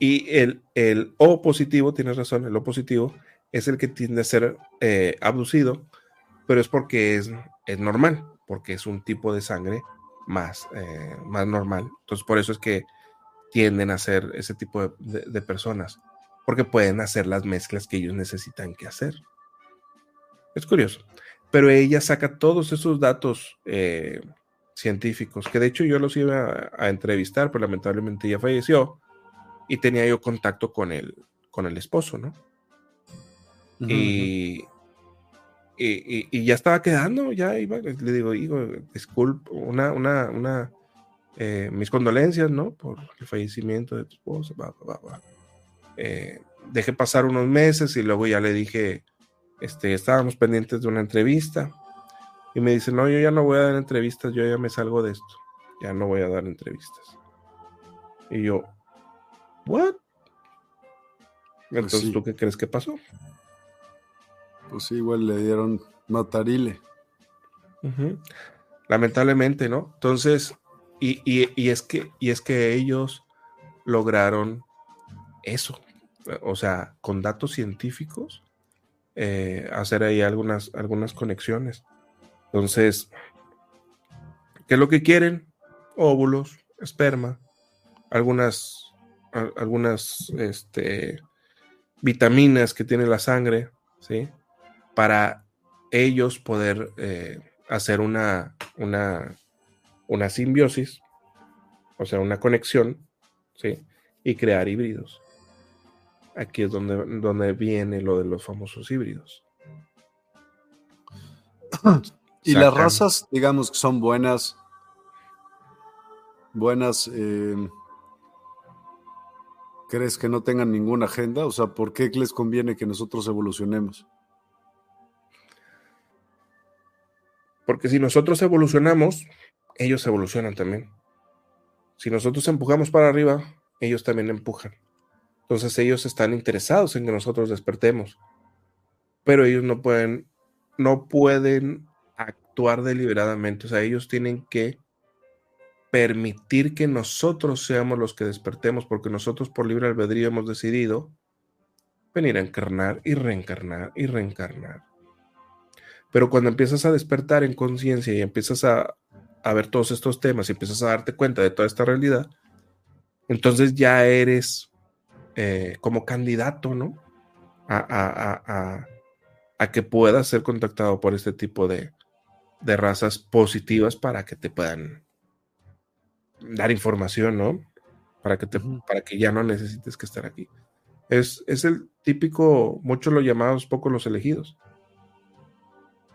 Speaker 2: Y el, el O positivo, tienes razón, el O positivo es el que tiende a ser eh, abducido, pero es porque es, es normal, porque es un tipo de sangre más, eh, más normal. Entonces, por eso es que tienden a ser ese tipo de, de- de personas, porque pueden hacer las mezclas que ellos necesitan que hacer. Es curioso. Pero ella saca todos esos datos eh, científicos, que de hecho yo los iba a, a entrevistar, pero lamentablemente ella falleció y tenía yo contacto con el, con el esposo, ¿no?
Speaker 1: Ujú,
Speaker 2: y, y, y- y ya estaba quedando, ya iba, le digo, digo, disculpa, una, una, una, eh, mis condolencias, ¿no? Por el fallecimiento de tu esposa, va, va, va. Eh, dejé pasar unos meses y luego ya le dije, este, estábamos pendientes de una entrevista y me dice, no, yo ya no voy a dar entrevistas, yo ya me salgo de esto, ya no voy a dar entrevistas. Y yo, ¿what? Entonces,
Speaker 1: sí.
Speaker 2: ¿tú qué crees que pasó?
Speaker 1: Pues sí, igual le dieron matarile.
Speaker 2: Lamentablemente, ¿no? Entonces, y, y- y es que, y es que ellos lograron eso. O sea, con datos científicos, eh, hacer ahí algunas, algunas conexiones. Entonces, ¿qué es lo que quieren? Óvulos, esperma, algunas, algunas este, vitaminas que tiene la sangre, ¿sí? Para ellos poder eh, hacer una, una, una simbiosis, o sea, una conexión, ¿sí? Y crear híbridos. Aquí es donde, donde viene lo de los famosos híbridos.
Speaker 1: Y las razas, digamos que son buenas, buenas, eh, ¿crees que no tengan ninguna agenda? O sea, ¿por qué les conviene que nosotros evolucionemos?
Speaker 2: Porque si nosotros evolucionamos, ellos evolucionan también. Si nosotros empujamos para arriba, ellos también empujan. Entonces ellos están interesados en que nosotros despertemos. Pero ellos no pueden, no pueden actuar deliberadamente. O sea, ellos tienen que permitir que nosotros seamos los que despertemos, porque nosotros por libre albedrío hemos decidido venir a encarnar y reencarnar y reencarnar. Pero cuando empiezas a despertar en conciencia y empiezas a, a ver todos estos temas y empiezas a darte cuenta de toda esta realidad, entonces ya eres eh, como candidato, ¿no? A, a- a- a- que puedas ser contactado por este tipo de, de razas positivas para que te puedan dar información, ¿no? Para que, te, para que ya no necesites que estar aquí. Es, es el típico, muchos lo llamados, pocos los elegidos.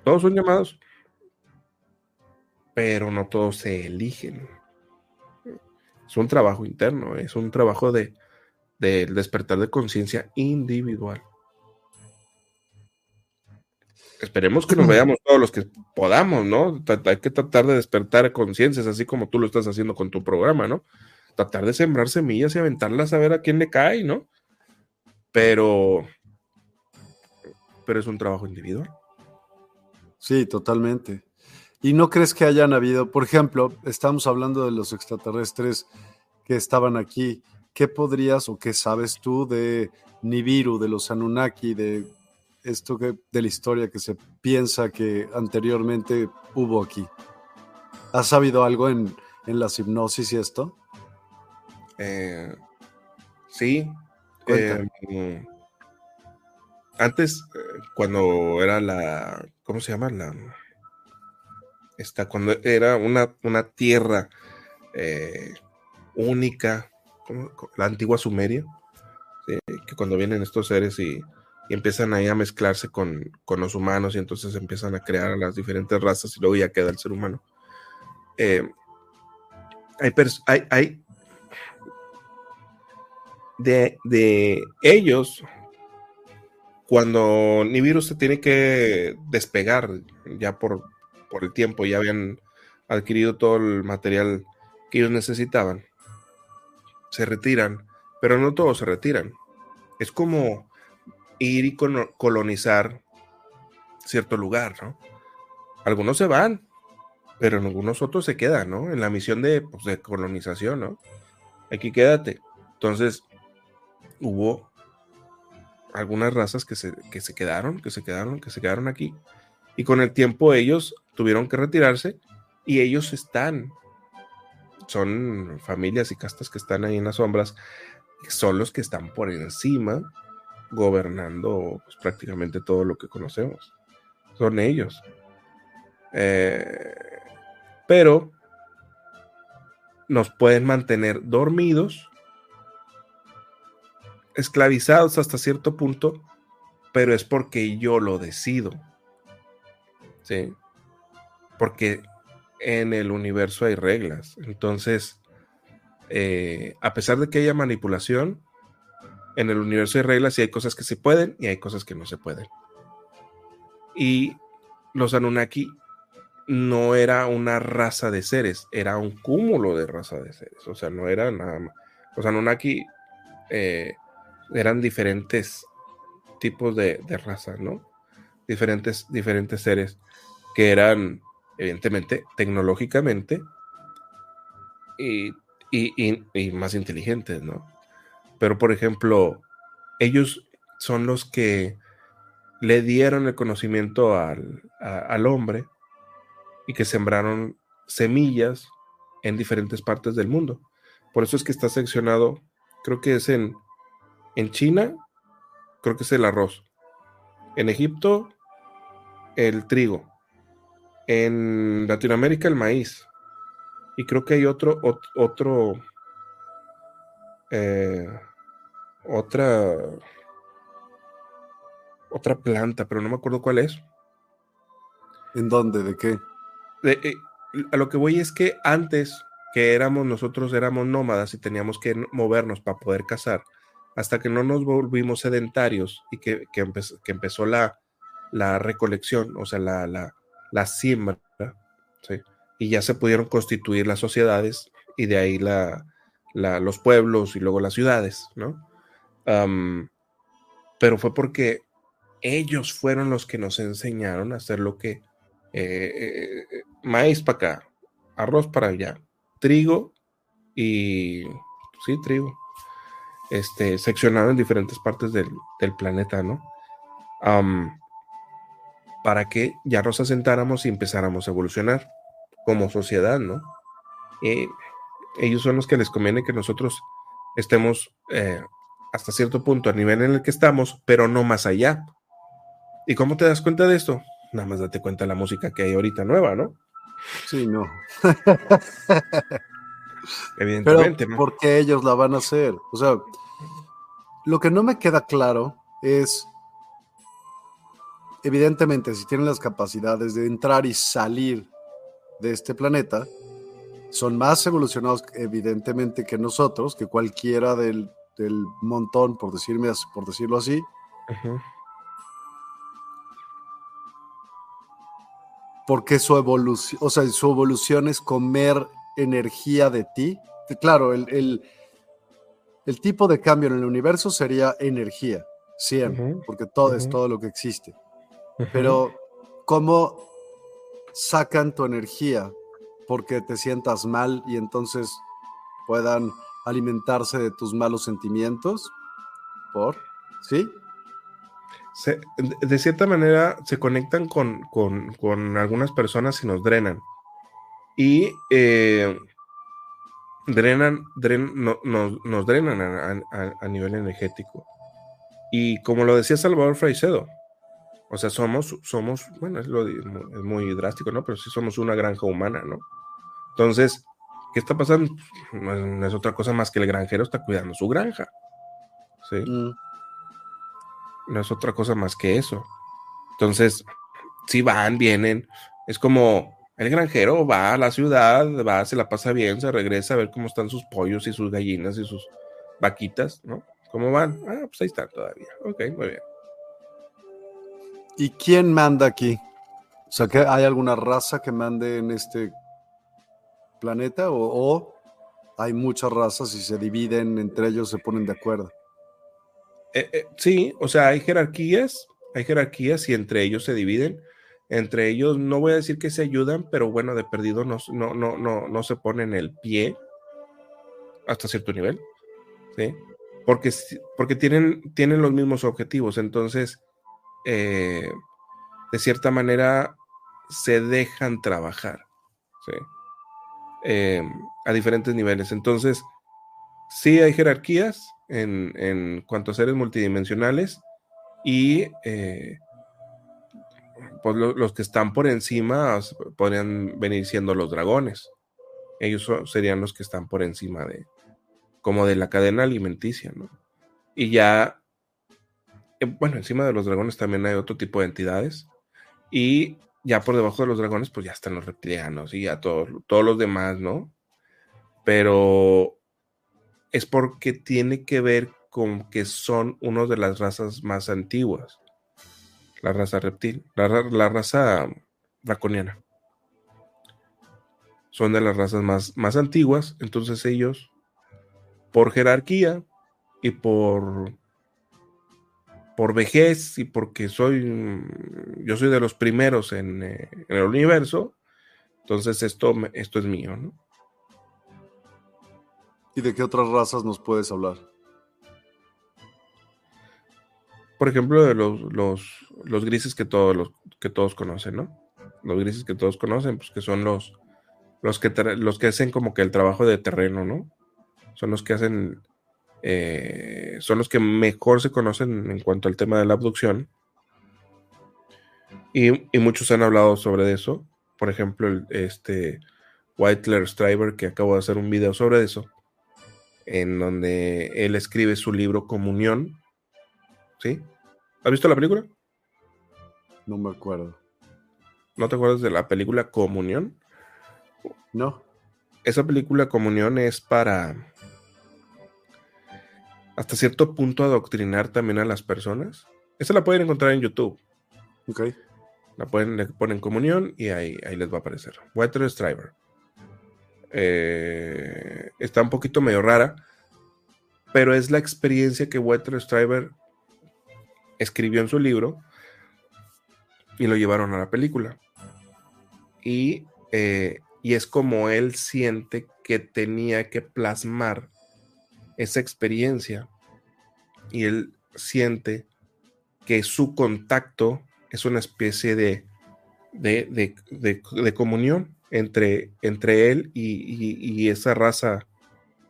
Speaker 2: Todos son llamados, pero no todos se eligen. Es un trabajo interno, es un trabajo de, del despertar de conciencia individual. Esperemos que nos veamos todos los que podamos, ¿no? Hay que tratar de despertar conciencias, así como tú lo estás haciendo con tu programa, ¿no? Tratar de sembrar semillas y aventarlas a ver a quién le cae, ¿no? Pero, pero es un trabajo individual.
Speaker 1: Sí, totalmente. ¿Y no crees que hayan habido, por ejemplo, estamos hablando de los extraterrestres que estaban aquí, ¿qué podrías o qué sabes tú de Nibiru, de los Anunnaki, de esto que, de la historia que se piensa que anteriormente hubo aquí? ¿Has sabido algo en, en las hipnosis y esto?
Speaker 2: Eh, sí. Eh, antes, eh, cuando era la, ¿cómo se llama? La, esta, cuando era una, una tierra eh, única, la antigua Sumeria, que cuando vienen estos seres y, y empiezan ahí a mezclarse con, con los humanos y entonces empiezan a crear las diferentes razas y luego ya queda el ser humano. Eh, hay, hay, hay de, de ellos, cuando Nibiru se tiene que despegar ya por, por el tiempo, ya habían adquirido todo el material que ellos necesitaban, se retiran, pero no todos se retiran. Es como ir y colonizar cierto lugar, ¿no? Algunos se van, pero algunos otros se quedan, ¿no? En la misión de, pues, de colonización, ¿no? Aquí quédate. Entonces, hubo algunas razas que se, que se quedaron, que se quedaron, que se quedaron aquí. Y con el tiempo ellos tuvieron que retirarse y ellos están, son familias y castas que están ahí en las sombras, son los que están por encima gobernando pues, prácticamente todo lo que conocemos. Son ellos. Eh, pero nos pueden mantener dormidos, esclavizados hasta cierto punto, pero es porque yo lo decido. ¿Sí? Porque en el universo hay reglas. Entonces, eh, a pesar de que haya manipulación, en el universo hay reglas y hay cosas que se pueden y hay cosas que no se pueden. Y los Anunnaki no era una raza de seres, era un cúmulo de raza de seres. O sea, no era nada más. Los Anunnaki eh, eran diferentes tipos de, de ¿no? Diferentes, diferentes seres que eran, evidentemente, tecnológicamente y, más inteligentes, ¿no? Pero, por ejemplo, ellos son los que le dieron el conocimiento al, al hombre y que sembraron semillas en diferentes partes del mundo. Por eso es que está seccionado, creo que es en, en China, creo que es el arroz. En Egipto, el trigo. En Latinoamérica, el maíz. Y creo que hay otro, otro, eh, otra, otra planta, pero no me acuerdo cuál es.
Speaker 1: ¿En dónde? ¿De qué?
Speaker 2: Eh, a lo que voy es que antes que éramos nosotros éramos nómadas y teníamos que movernos para poder cazar, hasta que no nos volvimos sedentarios y que, que, empezó la, la, recolección, o sea, la, la, la siembra, y ya se pudieron constituir las sociedades y de ahí la, los pueblos y luego las ciudades, ¿no? pero fue porque ellos fueron los que nos enseñaron a hacer lo que eh, eh, maíz para acá, arroz para allá, trigo y sí, trigo, este, seccionado en diferentes partes del, planeta, ¿no? Para que ya nos asentáramos y empezáramos a evolucionar como sociedad, ¿no? ellos son los que les conviene que nosotros estemos eh, hasta cierto punto a nivel en el que estamos, pero no más allá. ¿Y cómo te das cuenta de esto? Nada más date cuenta de la música que hay ahorita nueva, ¿no?
Speaker 1: Sí, no.
Speaker 2: Evidentemente.
Speaker 1: Pero, ¿por qué ellos la van a hacer? O sea, lo que no me queda claro es, evidentemente, si tienen las capacidades de entrar y salir de este planeta, son más evolucionados, evidentemente, que nosotros, que cualquiera del, montón, por, decirme, por decirlo así. porque su evolución, o sea, su evolución es comer energía de ti. Claro, el, el, tipo de cambio en el universo sería energía, siempre, porque todo es todo lo que existe. Pero, ¿cómo sacan tu energía porque te sientas mal y entonces puedan alimentarse de tus malos sentimientos? ¿Por? ¿Sí?
Speaker 2: de cierta manera se conectan con, algunas personas y nos drenan. Y eh, drenan, nos drenan a, nivel energético. Y como lo decía Salvador Fraicedo, o sea, somos, somos, bueno, es, lo, es muy drástico, ¿no? Pero sí somos una granja humana, ¿no? Entonces, ¿qué está pasando? No es, otra cosa más que el granjero está cuidando su granja. ¿sí? Mm no es otra cosa más que eso. Entonces, si van, vienen, es como el granjero va a la ciudad, va, se la pasa bien, se regresa a ver cómo están sus pollos y sus gallinas y sus vaquitas, ¿no? ¿Cómo van? Ah, pues ahí están todavía. Ok, muy bien.
Speaker 1: ¿Y quién manda aquí? O sea, ¿que ¿hay alguna raza que mande en este planeta? ¿O, o hay muchas razas y se dividen entre ellos, se ponen de acuerdo?
Speaker 2: Eh, eh, sí, o sea, hay jerarquías, hay jerarquías y entre ellos se dividen. Entre ellos, no voy a decir que se ayudan, pero bueno, de perdido no, no, no, no, no se ponen el pie hasta cierto nivel. ¿sí? Porque, porque tienen, tienen los mismos objetivos. Entonces, eh, de cierta manera, se dejan trabajar. Eh, a diferentes niveles. Entonces, sí hay jerarquías en, en cuanto a seres multidimensionales y eh, pues los que están por encima podrían venir siendo los dragones. Ellos serían los que están por encima de, como de la cadena alimenticia, ¿no? Y ya, bueno, encima de los dragones también hay otro tipo de entidades. Y ya por debajo de los dragones, pues ya están los reptilianos y ya todos, todos los demás, ¿no? Pero es porque tiene que ver con que son una de las razas más antiguas. La raza reptil, la, raza draconiana. Son de las razas más, más antiguas, entonces ellos, por jerarquía y por por vejez y porque soy, yo soy de los primeros en, eh, el universo, entonces esto, esto es mío, ¿no?
Speaker 1: ¿Y de qué otras razas nos puedes hablar?
Speaker 2: Por ejemplo, de los, los, grises que todos, los, que todos conocen, ¿no? Los grises que todos conocen, pues que son los, los, que, los que hacen como que el trabajo de terreno, ¿no? Son los que hacen eh, son los que mejor se conocen en cuanto al tema de la abducción. Y, muchos han hablado sobre eso. Por ejemplo, el, este Whitler Striver, que acabo de hacer un video sobre eso, en donde él escribe su libro Comunión. ¿Sí? ¿Has visto la película?
Speaker 1: No me acuerdo.
Speaker 2: ¿No te acuerdas de la película Comunión?
Speaker 1: No.
Speaker 2: Esa película Comunión es para hasta cierto punto adoctrinar también a las personas. Esa la pueden encontrar en YouTube.
Speaker 1: Ok.
Speaker 2: La pueden, le ponen comunión y ahí, ahí les va a aparecer. Water Striver. Eh, está un poquito medio rara, pero es la experiencia que Water Striver escribió en su libro y lo llevaron a la película. Y, eh, y es como él siente que tenía que plasmar esa experiencia y él siente que su contacto es una especie de, de, comunión entre, entre él y, esa raza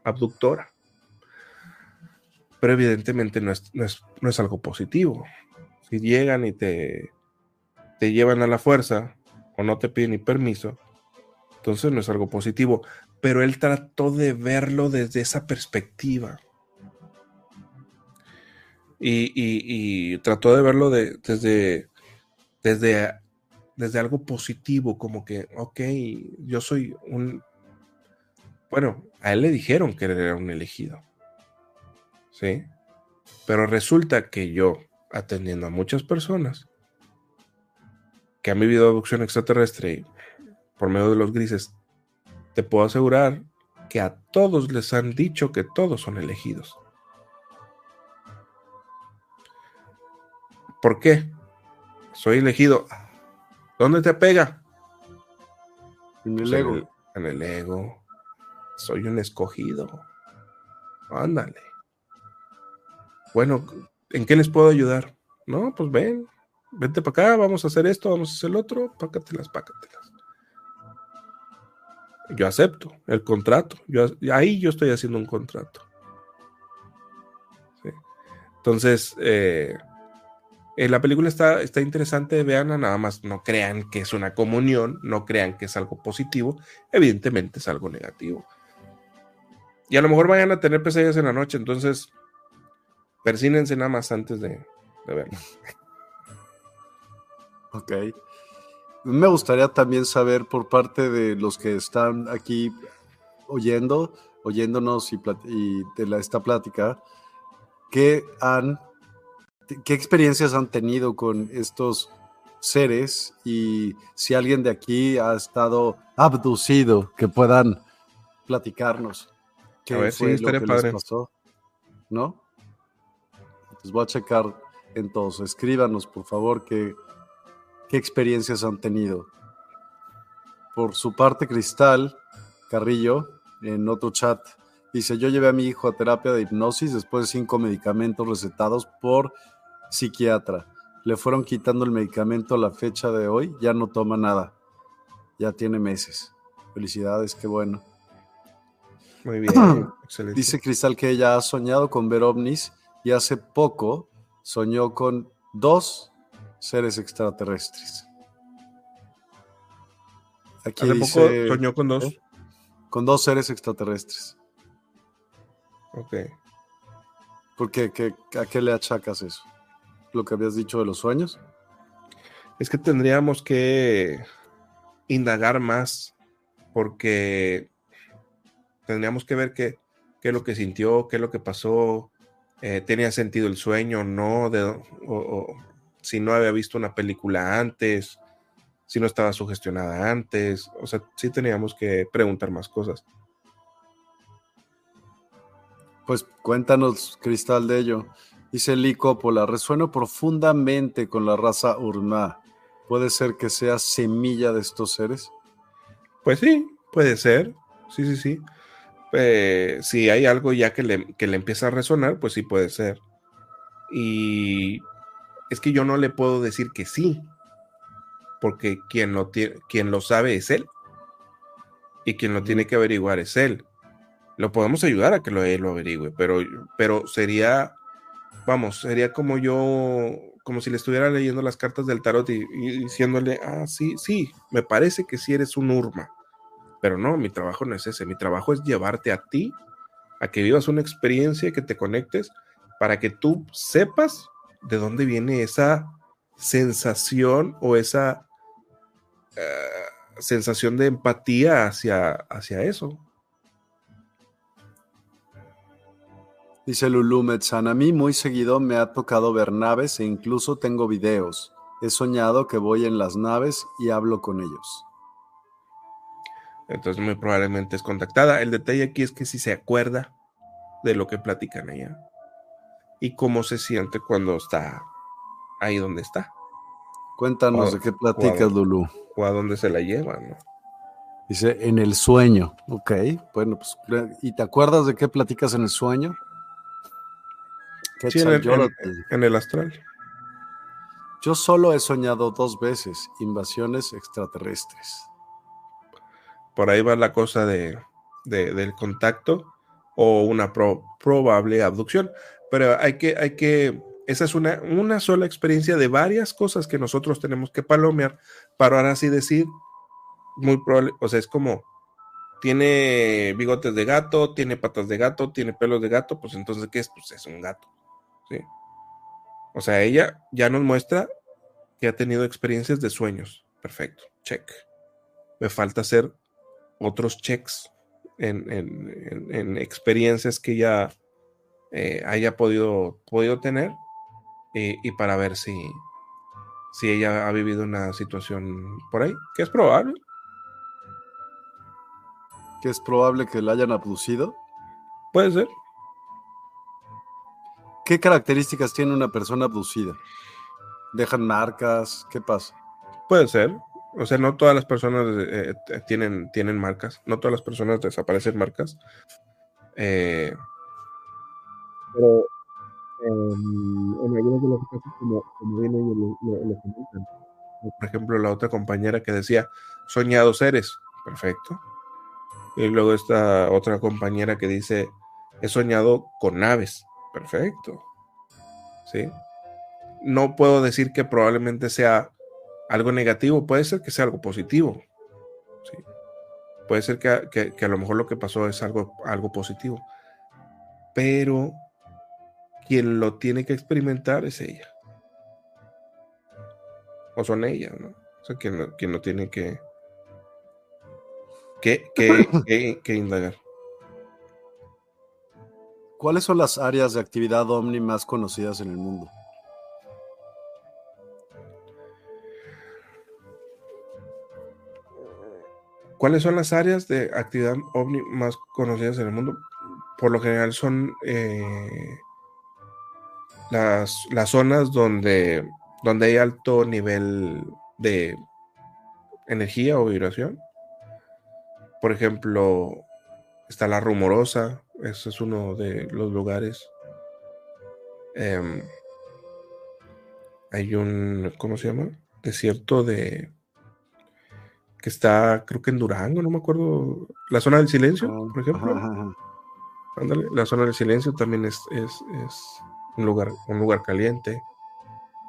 Speaker 2: abductora. Pero evidentemente no es, no es, algo positivo. Si llegan y te, te llevan a la fuerza o no te piden ni permiso, entonces no es algo positivo pero él trató de verlo desde esa perspectiva. Y, trató de verlo desde, desde, desde algo positivo, como que, ok, yo soy un... Bueno, a él le dijeron que era un elegido. ¿Sí? Pero resulta que yo, atendiendo a muchas personas que han vivido adopción extraterrestre por medio de los grises, te puedo asegurar que a todos les han dicho que todos son elegidos. ¿Por qué? Soy elegido. ¿Dónde te pega?
Speaker 1: En el pues ego.
Speaker 2: En el, ego. Soy un escogido. Ándale. Bueno, ¿en qué les puedo ayudar? No, pues ven, vente para acá, vamos a hacer esto, vamos a hacer el otro, pácatelas, pácatelas yo acepto el contrato. Ahí yo estoy haciendo un contrato. Entonces, eh, la película está, está interesante, veanla, nada más no crean que es una comunión, no crean que es algo positivo, evidentemente es algo negativo. Y a lo mejor vayan a tener pesadillas en la noche, entonces persínense nada más antes de, de verla.
Speaker 1: Ok. Me gustaría también saber por parte de los que están aquí oyendo, oyéndonos y, de esta plática, ¿qué, han, qué experiencias han tenido con estos seres y si alguien de aquí ha estado abducido, que puedan platicarnos.
Speaker 2: ¿Qué a ver, fue lo que les
Speaker 1: pasó? ¿No? Pues voy a checar entonces. Escríbanos, por favor, que ¿Qué experiencias han tenido? Por su parte, Cristal Carrillo, en otro chat, dice, yo llevé a mi hijo a terapia de hipnosis después de cinco medicamentos recetados por psiquiatra. Le fueron quitando el medicamento a la fecha de hoy, ya no toma nada. Ya tiene meses. Felicidades, qué bueno.
Speaker 2: Muy bien, excelente.
Speaker 1: Dice Cristal que ella ha soñado con ver ovnis y hace poco soñó con dos seres extraterrestres.
Speaker 2: Aquí hace poco soñó con dos. ¿eh?
Speaker 1: Con dos seres extraterrestres.
Speaker 2: Ok.
Speaker 1: ¿Por qué? ¿A qué le achacas eso? ¿Lo que habías dicho de los sueños?
Speaker 2: Es que tendríamos que indagar más porque tendríamos que ver qué, qué es lo que sintió, qué es lo que pasó, eh, tenía sentido el sueño, no, de, o, si no había visto una película antes, si no estaba sugestionada antes, o sea, sí teníamos que preguntar más cosas.
Speaker 1: Pues cuéntanos, Cristal, de ello. Dice Lee Coppola, resueno profundamente con la raza Urma. ¿Puede ser que sea semilla de estos seres?
Speaker 2: Pues sí, puede ser. Sí, sí, sí. Eh, si hay algo ya que le, que le empieza a resonar, pues sí puede ser. Y es que yo no le puedo decir que sí, porque quien lo, quien lo sabe es él. Y quien lo tiene que averiguar es él. Lo podemos ayudar a que lo, él lo averigüe, pero, pero sería, vamos, sería como yo, como si le estuviera leyendo las cartas del tarot y, y diciéndole, ah, sí, sí, me parece que sí eres un Urma pero no, mi trabajo no es ese. Mi trabajo es llevarte a ti a que vivas una experiencia, que te conectes, para que tú sepas de dónde viene esa sensación o esa eh, sensación de empatía hacia, hacia eso.
Speaker 1: Dice Lulu Metzan, a mí muy seguido me ha tocado ver naves e incluso tengo videos. He soñado que voy en las naves y hablo con ellos.
Speaker 2: Entonces muy probablemente es contactada. El detalle aquí es que si se acuerda de lo que platican ella y cómo se siente cuando está ahí donde está.
Speaker 1: Cuéntanos de qué platicas, Lulu.
Speaker 2: O a dónde se la lleva, ¿no?
Speaker 1: Dice, en el sueño. Ok, bueno, pues, ¿y te acuerdas de qué platicas en el sueño?
Speaker 2: Sí, en el astral.
Speaker 1: Yo solo he soñado dos veces invasiones extraterrestres
Speaker 2: por ahí va la cosa de, del contacto o una probable abducción. Pero hay que, hay que, esa es una, una sola experiencia de varias cosas que nosotros tenemos que palomear para ahora sí decir, muy probable, o sea, es como, tiene bigotes de gato, tiene patas de gato, tiene pelos de gato, pues entonces, ¿qué es? Pues es un gato. ¿sí? O sea, ella ya nos muestra que ha tenido experiencias de sueños. Perfecto, check. Me falta hacer otros checks en, experiencias que ya eh, haya podido, podido tener y, para ver si, si ella ha vivido una situación por ahí, que es probable.
Speaker 1: Que es probable que la hayan abducido.
Speaker 2: Puede ser.
Speaker 1: ¿Qué características tiene una persona abducida? ¿Dejan marcas? ¿Qué pasa?
Speaker 2: Puede ser. O sea, no todas las personas eh, eh, tienen, tienen marcas, no todas las personas desaparecen marcas. Eh, pero en algunos de los casos, como, como bien ellos lo, comentan, por ejemplo, la otra compañera que decía, soñados seres, perfecto. Y luego esta otra compañera que dice, he soñado con naves, perfecto. ¿Sí? No puedo decir que probablemente sea algo negativo, puede ser que sea algo positivo. Puede ser que, a lo mejor lo que pasó es algo, algo positivo. Pero quien lo tiene que experimentar es ella. O son ellas, ¿no? O sea, quien, quien lo tiene que, que, que, que indagar.
Speaker 1: ¿Cuáles son las áreas de actividad OVNI más conocidas en el mundo?
Speaker 2: ¿Cuáles son las áreas de actividad ovni más conocidas en el mundo? Por lo general son eh, las, las, zonas donde, donde hay alto nivel de energía o vibración. Por ejemplo, está la rumorosa, ese es uno de los lugares. Em, hay un, ¿cómo se llama? Desierto de... que está, creo que en Durango, no me acuerdo. La zona del silencio, ah, por ejemplo. la zona del silencio también es, es, un, lugar, un lugar caliente.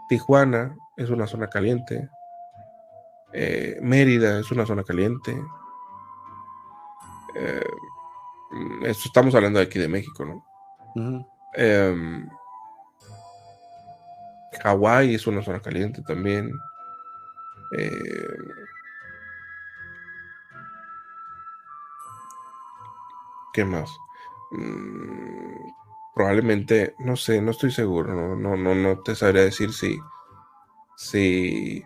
Speaker 2: Tijuana es una zona caliente. Eh, Mérida es una zona caliente. Eh, esto estamos hablando de aquí de México, ¿no? Uh Hawái es una zona caliente también. Eh, ¿Qué más? Mm, probablemente, no sé, no estoy seguro, no, no, no, no te sabría decir si, si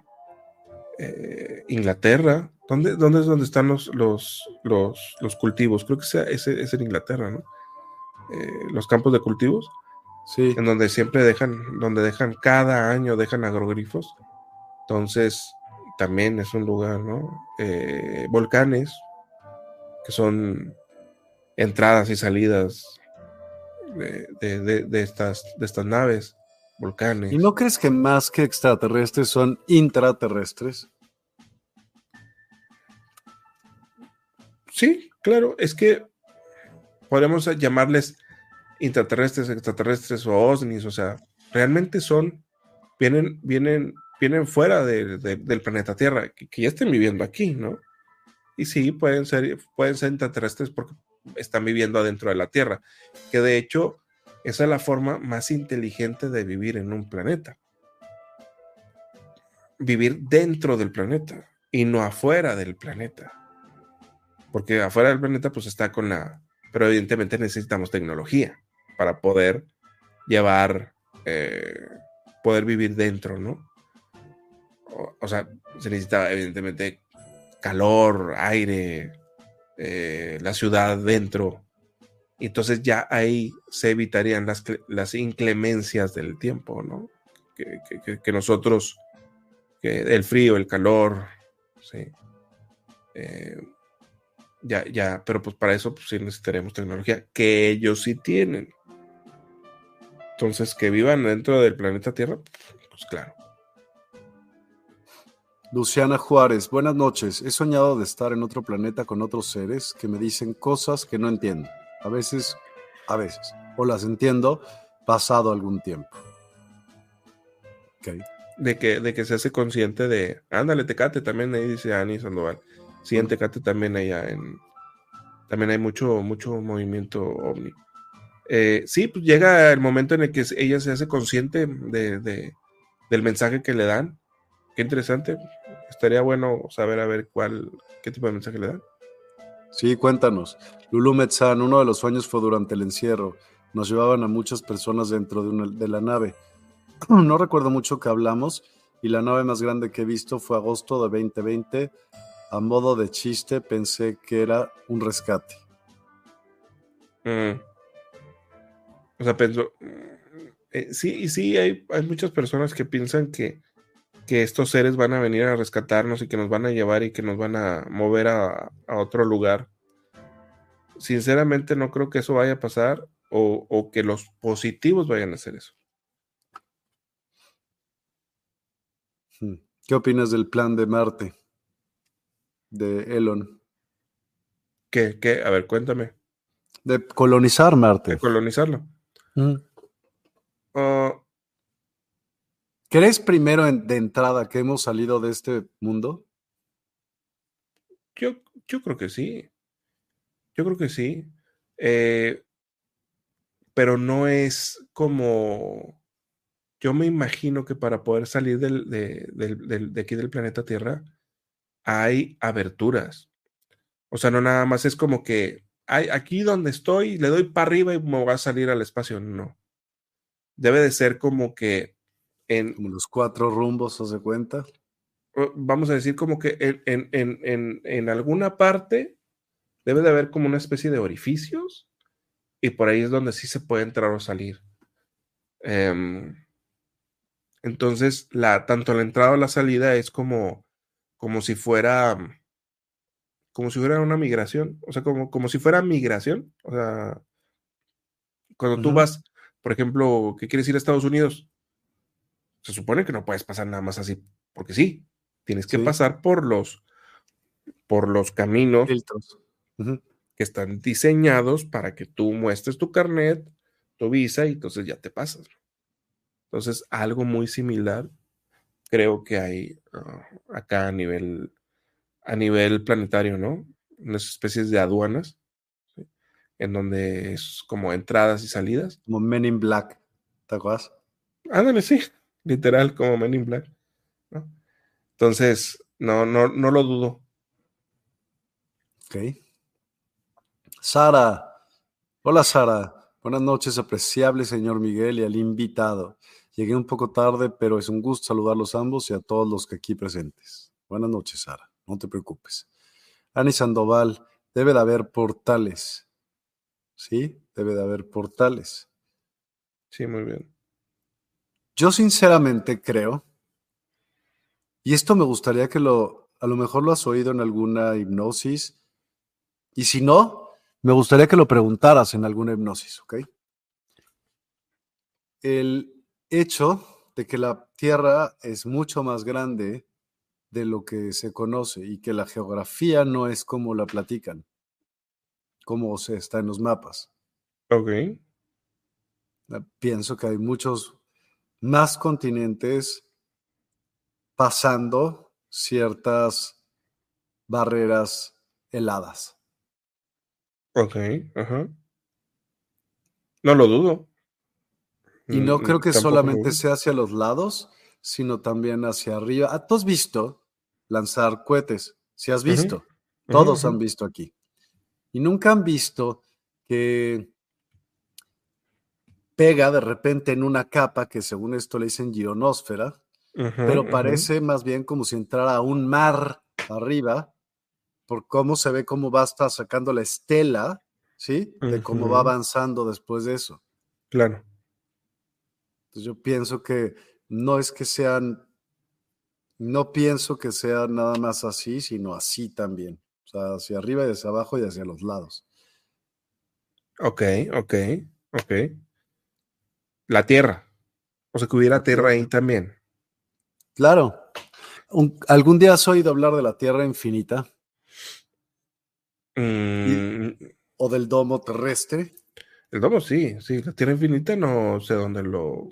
Speaker 2: eh, Inglaterra, ¿dónde, ¿dónde, es donde están los, los, los, cultivos? Creo que sea, es, es en Inglaterra, ¿no? Eh, los campos de cultivos. Sí. En donde siempre dejan, donde dejan cada año, dejan agrogrifos. Entonces, también es un lugar, ¿no? Eh, volcanes, que son entradas y salidas de, estas, de estas naves, volcanes.
Speaker 1: ¿Y no crees que más que extraterrestres son intraterrestres?
Speaker 2: Sí, claro, es que podemos llamarles intraterrestres, extraterrestres o ovnis, o sea, realmente son, vienen, vienen, vienen fuera del planeta Tierra, que, ya estén viviendo aquí, ¿no? Y sí, pueden ser, pueden ser intraterrestres porque están viviendo adentro de la Tierra, que de hecho esa es la forma más inteligente de vivir en un planeta. Vivir dentro del planeta y no afuera del planeta. Porque afuera del planeta pues está con la... Pero evidentemente necesitamos tecnología para poder llevar, eh, poder vivir dentro, ¿no? O, sea, se necesita evidentemente calor, aire, eh, la ciudad dentro. Entonces ya ahí se evitarían las, las inclemencias del tiempo, ¿no? Que, nosotros, que el frío, el calor, sí. Eh, ya, ya, pero pues para eso pues sí necesitaremos tecnología, que ellos sí tienen. Entonces, que vivan dentro del planeta Tierra, pues claro.
Speaker 1: Luciana Juárez, buenas noches. He soñado de estar en otro planeta con otros seres que me dicen cosas que no entiendo. A veces, a veces. O las entiendo pasado algún tiempo.
Speaker 2: De, que, de que se hace consciente de. Ándale, Tecate también ahí dice Ani Sandoval. Sí, en Tecate también allá en. También hay mucho, mucho movimiento ovni. Eh, sí, pues llega el momento en el que ella se hace consciente de, del mensaje que le dan. Qué interesante. Estaría bueno saber a ver cuál, qué tipo de mensaje le dan.
Speaker 1: Sí, cuéntanos. Lulu Metzán, uno de los sueños fue durante el encierro. Nos llevaban a muchas personas dentro de, de la nave. No recuerdo mucho que hablamos y la nave más grande que he visto fue agosto de 2020. A modo de chiste pensé que era un rescate.
Speaker 2: Mm. O sea, pensó, eh, sí, y sí, hay, hay, muchas personas que piensan que, que, estos seres van a venir a rescatarnos y que nos van a llevar y que nos van a mover a, otro lugar. Sinceramente no creo que eso vaya a pasar o, o, que los positivos vayan a hacer eso.
Speaker 1: Hmm. ¿Qué opinas del plan de Marte? De Elon.
Speaker 2: ¿Qué? ¿Qué? A ver, cuéntame.
Speaker 1: De colonizar Marte.
Speaker 2: De colonizarlo.
Speaker 1: Ah. ¿Crees primero de entrada que hemos salido de este mundo?
Speaker 2: Yo, yo creo que sí. Yo creo que sí. Eh, pero no es como. Yo me imagino que para poder salir del, de, de, aquí del planeta Tierra hay aberturas. O sea, no nada más es como que aquí donde estoy, le doy para arriba y me va a salir al espacio. No. Debe de ser como que en.
Speaker 1: Como los cuatro rumbos, ¿se cuenta?
Speaker 2: Vamos a decir como que en, en, en, alguna parte debe de haber como una especie de orificios y por ahí es donde sí se puede entrar o salir. Em, Entonces, la, tanto la entrada o la salida es como, como si fuera, como si fuera una migración, o sea, como, como si fuera migración. O sea, cuando tú vas, por ejemplo, que quieres ir a Estados Unidos, se supone que no puedes pasar nada más así, porque sí, tienes que pasar por los, por los caminos que están diseñados para que tú muestres tu carnet, tu visa y entonces ya te pasas. Entonces, algo muy similar creo que hay ah, acá a nivel, a nivel planetario, ¿no? Unas especies de aduanas, en donde es como entradas y salidas.
Speaker 1: Como Men in Black, ¿te acuerdas?
Speaker 2: Ándale, sí, literal, como Men in Black. Entonces, no, no, no lo dudo.
Speaker 1: Ok. Sara. Hola, Sara. Buenas noches, apreciable señor Miguel y al invitado. Llegué un poco tarde, pero es un gusto saludarlos ambos y a todos los que aquí presentes. Buenas noches, Sara. No te preocupes. Ani Sandoval, debe de haber portales. ¿Sí? Debe de haber portales.
Speaker 2: Sí, muy bien.
Speaker 1: Yo sinceramente creo, y esto me gustaría que lo, a lo mejor lo has oído en alguna hipnosis, y si no, me gustaría que lo preguntaras en alguna hipnosis, ¿ok? El, hecho de que la Tierra es mucho más grande de lo que se conoce y que la geografía no es como la platican, como se está en los mapas.
Speaker 2: Ok.
Speaker 1: Ah, pienso que hay muchos más continentes pasando ciertas barreras heladas.
Speaker 2: Ok, ajá. No lo dudo.
Speaker 1: Y no mm, creo que solamente sea hacia los lados, sino también hacia arriba. Ah, ¿Tú has visto lanzar cohetes? Si has visto, todos han visto aquí. Y nunca han visto que pega de repente en una capa que según esto le dicen ionosfera, pero parece más bien como si entrara a un mar arriba, por cómo se ve cómo va a estar sacando la estela, ¿sí? De cómo va avanzando después de eso.
Speaker 2: Claro
Speaker 1: yo pienso que no es que sean, no pienso que sea nada más así, sino así también. O sea, hacia arriba y hacia abajo y hacia los lados.
Speaker 2: Ok, ok, ok. La Tierra. O sea, que hubiera Tierra ahí también.
Speaker 1: Claro. ¿Algún día has oído hablar de la Tierra infinita?
Speaker 2: Mm.
Speaker 1: ¿O del domo terrestre?
Speaker 2: El domo sí, sí. La Tierra infinita no sé dónde lo,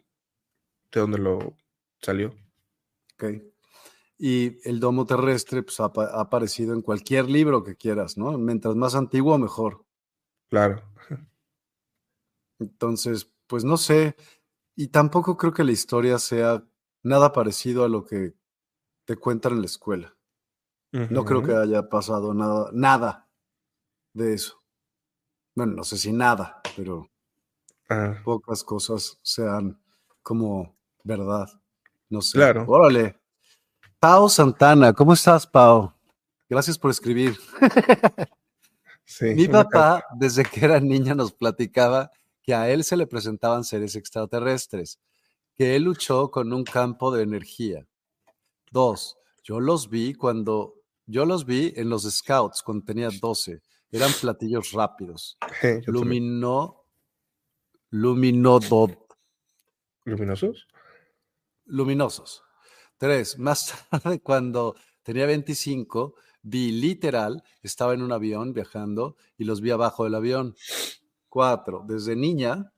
Speaker 2: de dónde lo salió.
Speaker 1: Ok. Y el domo terrestre pues, ha, aparecido en cualquier libro que quieras, ¿no? Mientras más antiguo, mejor.
Speaker 2: Claro.
Speaker 1: Entonces, pues no sé. Y tampoco creo que la historia sea nada parecido a lo que te cuentan en la escuela. No creo que haya pasado nada, nada de eso. Bueno, no sé si nada, pero ah. pocas cosas sean como ¿verdad? No sé.
Speaker 2: Claro.
Speaker 1: Órale. Pau Santana, ¿cómo estás, Pau? Gracias por escribir. Mi papá, desde que era niña, nos platicaba que a él se le presentaban seres extraterrestres, que él luchó con un campo de energía. Dos, yo los vi cuando, yo los vi en los scouts cuando tenía 12. Eran platillos rápidos. Lumino, luminodot.
Speaker 2: ¿Luminosos?
Speaker 1: luminosos. Tres, más tarde, cuando tenía 25, vi literal, estaba en un avión viajando y los vi abajo del avión. Cuatro, desde niña,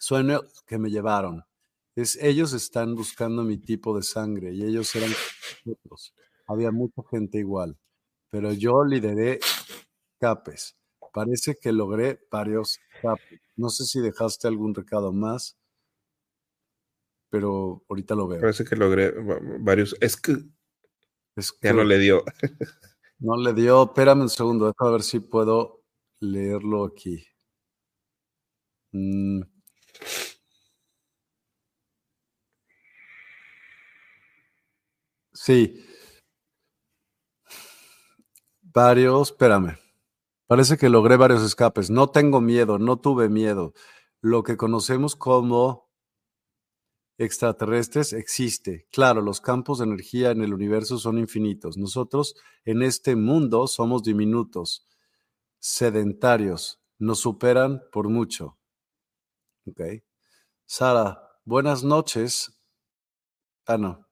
Speaker 1: sueño que me llevaron. Es, ellos están buscando mi tipo de sangre y ellos eran otros. Había mucha gente igual, pero yo lideré capes. Parece que logré varios capes. No sé si dejaste algún recado más pero ahorita lo veo.
Speaker 2: Parece que logré varios. Es que, ya no le dio.
Speaker 1: no le dio. Espérame un segundo, déjame ver si puedo leerlo aquí. Mm. Sí. Varios, espérame. Parece que logré varios escapes. No tengo miedo, no tuve miedo. Lo que conocemos como extraterrestres existe. Claro, los campos de energía en el universo son infinitos. Nosotros en este mundo somos diminutos, sedentarios, nos superan por mucho. Ok. Sara, buenas noches. Ah, no.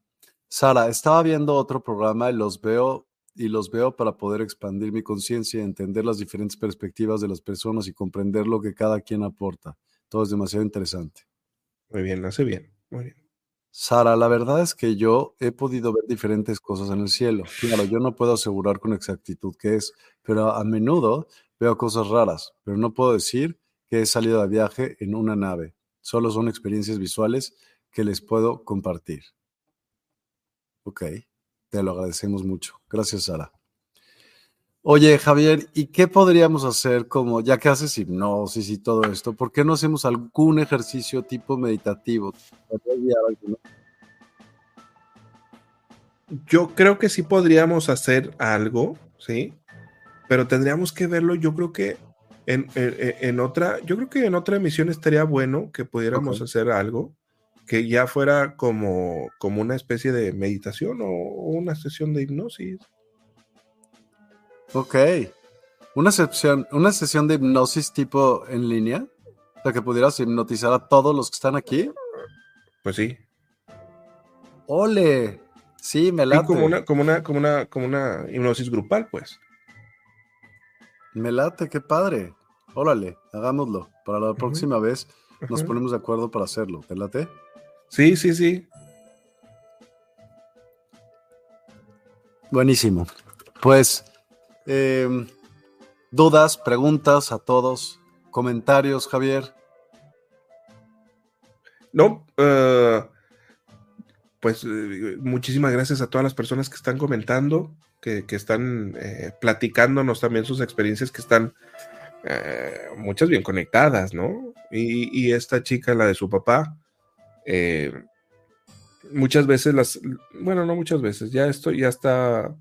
Speaker 1: Sara, estaba viendo otro programa y los veo y los veo para poder expandir mi conciencia y entender las diferentes perspectivas de las personas y comprender lo que cada quien aporta. Todo es demasiado interesante.
Speaker 2: Muy bien, hace bien. Muy bien.
Speaker 1: Sara, la verdad es que yo he podido ver diferentes cosas en el cielo. Claro, yo no puedo asegurar con exactitud qué es, pero a menudo veo cosas raras, pero no puedo decir he salido de viaje en una nave. Solo son experiencias visuales que les puedo compartir. Ok, te lo agradecemos mucho. Gracias, Sara. Oye, Javier, ¿y qué podríamos hacer como, ya que haces hipnosis y todo esto, ¿por qué no hacemos algún ejercicio tipo meditativo?
Speaker 2: Yo creo que sí podríamos hacer algo, ¿sí? Pero tendríamos que verlo, yo creo que en, otra, yo creo que en otra emisión estaría bueno que pudiéramos hacer algo que ya fuera como, como una especie de meditación o una sesión de hipnosis.
Speaker 1: Ok. Una sesión, una sesión de hipnosis tipo en línea. O sea, que pudieras hipnotizar a todos los que están aquí.
Speaker 2: Pues sí.
Speaker 1: ¡Ole! Sí, me late.
Speaker 2: como una, como una, como una, como una hipnosis grupal, pues.
Speaker 1: Me late, qué padre. Órale, hagámoslo. Para la próxima vez nos ponemos de acuerdo para hacerlo. ¿Te late?
Speaker 2: Sí, sí, sí.
Speaker 1: Buenísimo. Pues Em, dudas, preguntas a todos, comentarios, Javier.
Speaker 2: No, eh, pues eh, muchísimas gracias a todas las personas que están comentando, que, están eh, platicándonos también sus experiencias, que están muchas bien conectadas, ¿no? Y, esta chica, la de su papá, muchas veces las, bueno, no muchas veces, ya esto ya está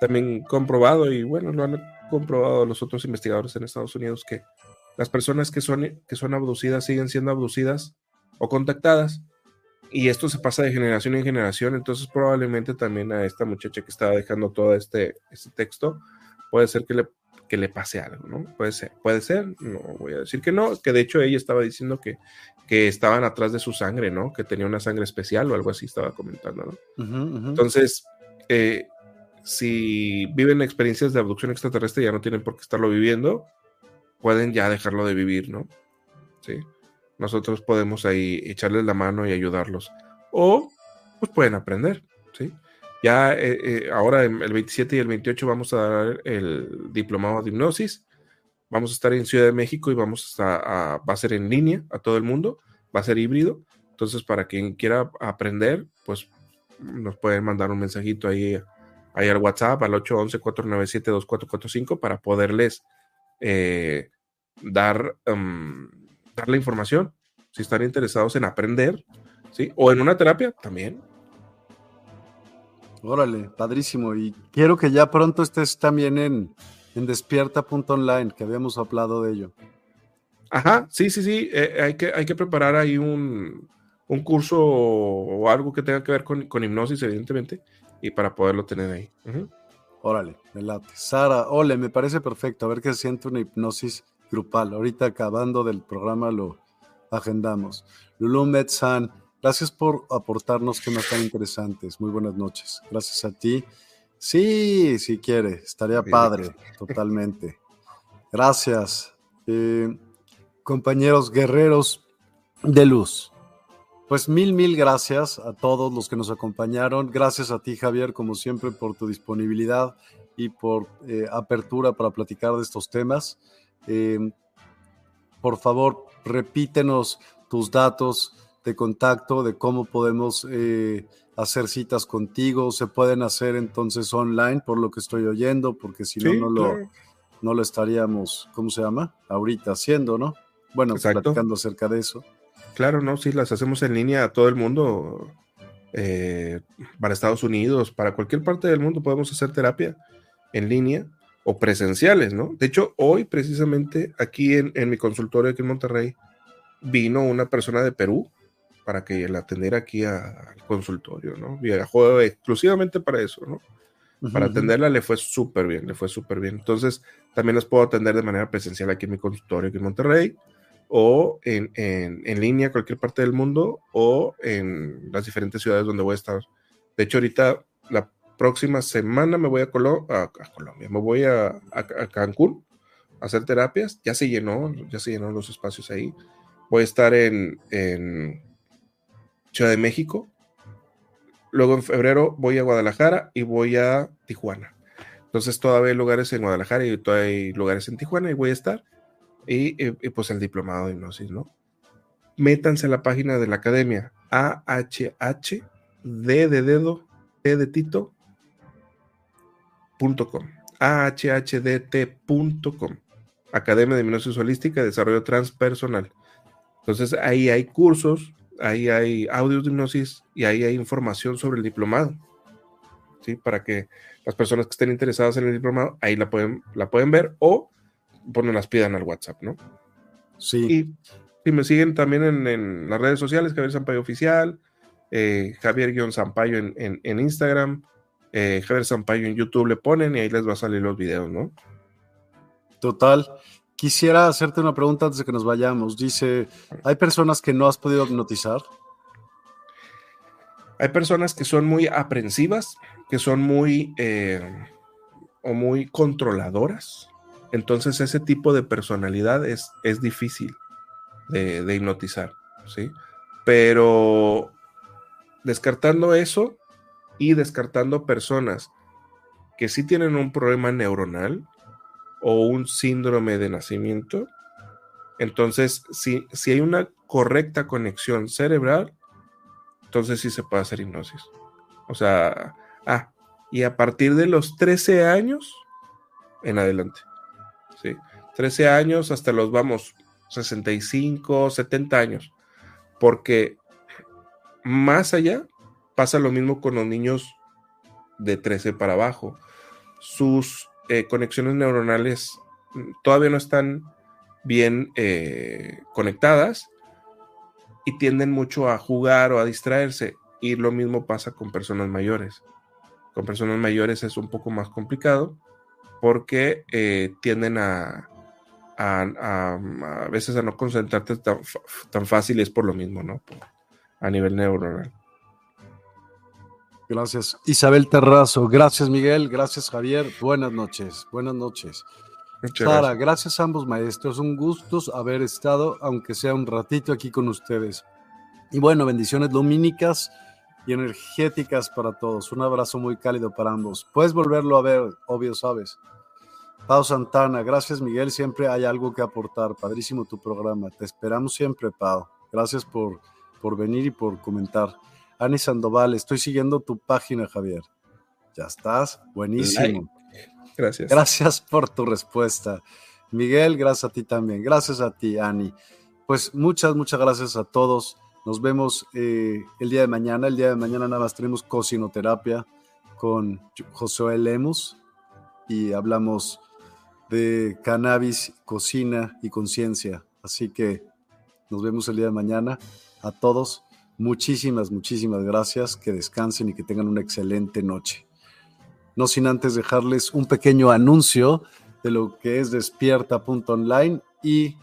Speaker 2: también comprobado, y bueno, lo han comprobado los otros investigadores en Estados Unidos, que las personas que son, que son abducidas siguen siendo abducidas o contactadas. Y esto se pasa de generación en generación, entonces probablemente también a esta muchacha que estaba dejando todo este, este texto, puede ser que le, que le pase algo, ¿no? Puede ser, puede ser, no voy a decir que no, que de hecho ella estaba diciendo que, que estaban atrás de su sangre, ¿no? Que tenía una sangre especial o algo así estaba comentando, ¿no? Entonces, eh, si viven experiencias de abducción extraterrestre, ya no tienen por qué estarlo viviendo, pueden ya dejarlo de vivir, ¿no? Sí. Nosotros podemos ahí echarles la mano y ayudarlos. O, pues pueden aprender, ¿sí? Ya eh, eh, ahora el 27 y el 28 vamos a dar el diplomado de hipnosis. Vamos a estar en Ciudad de México y vamos a, va a ser en línea a todo el mundo, va a ser híbrido. Entonces, para quien quiera aprender, pues nos pueden mandar un mensajito ahí ahí al WhatsApp al 811-497-2445 para poderles eh, dar, um, dar la información si están interesados en aprender, ¿sí? O en una terapia también.
Speaker 1: Órale, padrísimo. Y quiero que ya pronto estés también en, en despierta.online, que habíamos hablado de ello.
Speaker 2: Ajá, sí, sí, sí. Eh, hay, que, hay que preparar ahí un, un curso o algo que tenga que ver con, con hipnosis, evidentemente y para poderlo tener ahí.
Speaker 1: Órale, me late. Sara, ole, me parece perfecto. A ver qué siente una hipnosis grupal. Ahorita acabando del programa lo agendamos. Lulu Metzan, gracias por aportarnos temas tan interesantes. Muy buenas noches. Gracias a ti. Sí, si quiere, estaría padre, totalmente. Gracias. Eh, compañeros guerreros de luz. Pues mil, mil gracias a todos los que nos acompañaron. Gracias a ti, Javier, como siempre, por tu disponibilidad y por eh, apertura para platicar de estos temas. Em, por favor, repítenos tus datos de contacto, de cómo podemos eh, hacer citas contigo. Se pueden hacer entonces online, por lo que estoy oyendo, porque si no, no, lo, no lo estaríamos, ¿cómo se llama? Ahorita haciendo, ¿no? Bueno, platicando acerca de eso.
Speaker 2: Claro, no, sí, las hacemos en línea a todo el mundo, eh, para Estados Unidos, para cualquier parte del mundo podemos hacer terapia en línea o presenciales, ¿no? De hecho, hoy precisamente aquí en, mi consultorio aquí en Monterrey vino una persona de Perú para que la atendiera aquí al consultorio, ¿no? Viajó exclusivamente para eso, ¿no? Para atenderla le fue súper bien, le fue súper bien. Entonces, también las puedo atender de manera presencial aquí en mi consultorio aquí en Monterrey, o en, en, en línea, cualquier parte del mundo, o en las diferentes ciudades donde voy a estar. De hecho, ahorita, la próxima semana me voy a, a, Colombia, me voy a, a, Cancún a hacer terapias. Ya se llenó, ya se llenó los espacios ahí. Voy a estar en, en Ciudad de México. Luego en febrero voy a Guadalajara y voy a Tijuana. Entonces todavía hay lugares en Guadalajara y todavía hay lugares en Tijuana y voy a estar. Y, y, pues el diplomado de hipnosis, ¿no? Métanse a la página de la academia AHH D de dedo, T de Tito, .com, ahhdt.com, Academia de Hipnosis Holística y Desarrollo Transpersonal. Entonces ahí hay cursos, ahí hay audios de hipnosis y ahí hay información sobre el diplomado. ¿sí? Para que las personas que estén interesadas en el diplomado, ahí la pueden, la pueden ver o bueno, las pidan al WhatsApp, ¿no?
Speaker 1: Sí.
Speaker 2: Y, me siguen también en, las redes sociales, Javier Sampaio Oficial, eh, Javier-Sampaio en, en, en Instagram, eh, Javier Sampaio en YouTube le ponen y ahí les va a salir los videos, ¿no?
Speaker 1: Total. Quisiera hacerte una pregunta antes de que nos vayamos. Dice, ¿hay personas que no has podido hipnotizar?
Speaker 2: Hay personas que son muy aprensivas, que son muy eh, o muy controladoras. Entonces ese tipo de personalidad es, es difícil de, de hipnotizar, ¿sí? Pero descartando eso, y descartando personas que sí tienen un problema neuronal o un síndrome de nacimiento. Entonces, si, si hay una correcta conexión cerebral, entonces sí se puede hacer hipnosis. O sea, ah, y a partir de los 13 años en adelante. ¿sí? 13 años hasta los, vamos, 65, 70 años. Porque más allá Pasa lo mismo con los niños de 13 para abajo. Sus eh, conexiones neuronales mm, todavía no están bien eh, conectadas y tienden mucho a jugar o a distraerse. Y lo mismo pasa con personas mayores. Con personas mayores es un poco más complicado porque eh, tienden a, a, veces a no concentrarte tan, tan fácil y es por lo mismo, ¿no? a nivel neuronal.
Speaker 1: Gracias. Isabel Terrazo, gracias Miguel, gracias Javier, buenas noches, buenas noches. Sara, gracias. a ambos maestros, un gusto haber estado, aunque sea un ratito aquí con ustedes. Y bueno, bendiciones lumínicas y energéticas para todos. Un abrazo muy cálido para ambos. Puedes volverlo a ver, obvio, sabes. Pau Santana, gracias Miguel, siempre hay algo que aportar. Padrísimo tu programa. Te esperamos siempre, Pau. Gracias por, por venir y por comentar. Ani Sandoval, estoy siguiendo tu página, Javier. Ya estás, buenísimo.
Speaker 2: Gracias.
Speaker 1: Gracias por tu respuesta. Miguel, gracias a ti también. Gracias a ti, Ani. Pues muchas, muchas gracias a todos. Nos vemos eh, el día de mañana. El día de mañana nada más tenemos cocinoterapia con Josué Lemus y hablamos de cannabis, cocina y conciencia. Así que nos vemos el día de mañana. A todos, Muchísimas, muchísimas gracias. Que descansen y que tengan una excelente noche. No sin antes dejarles un pequeño anuncio de lo que es despierta.online y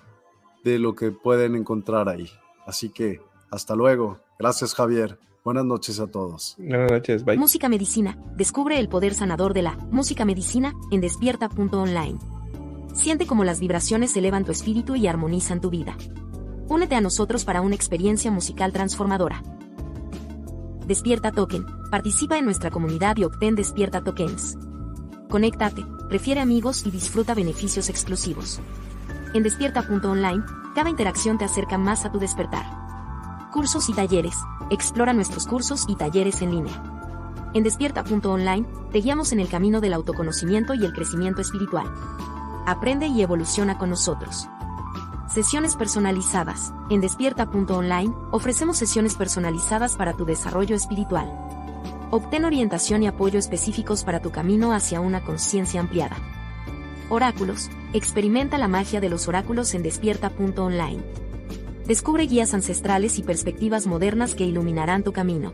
Speaker 1: de lo que pueden encontrar ahí. Así que hasta luego. Gracias Javier. Buenas noches a todos.
Speaker 2: Buenas noches. Bye.
Speaker 3: Música Medicina. Descubre el poder sanador de la música medicina en despierta.online. Siente cómo las vibraciones elevan tu espíritu y armonizan tu vida. Únete a nosotros para una experiencia musical transformadora. Despierta Token. Participa en nuestra comunidad y obtén Despierta Tokens. Conéctate, refiere amigos y disfruta beneficios exclusivos. En despierta.online, cada interacción te acerca más a tu despertar. Cursos y talleres. Explora nuestros cursos y talleres en línea. En despierta.online, te guiamos en el camino del autoconocimiento y el crecimiento espiritual. Aprende y evoluciona con nosotros. Sesiones personalizadas. En despierta.online ofrecemos sesiones personalizadas para tu desarrollo espiritual. Obtén orientación y apoyo específicos para tu camino hacia una conciencia ampliada. Oráculos. Experimenta la magia de los oráculos en despierta.online. Descubre guías ancestrales y perspectivas modernas que iluminarán tu camino.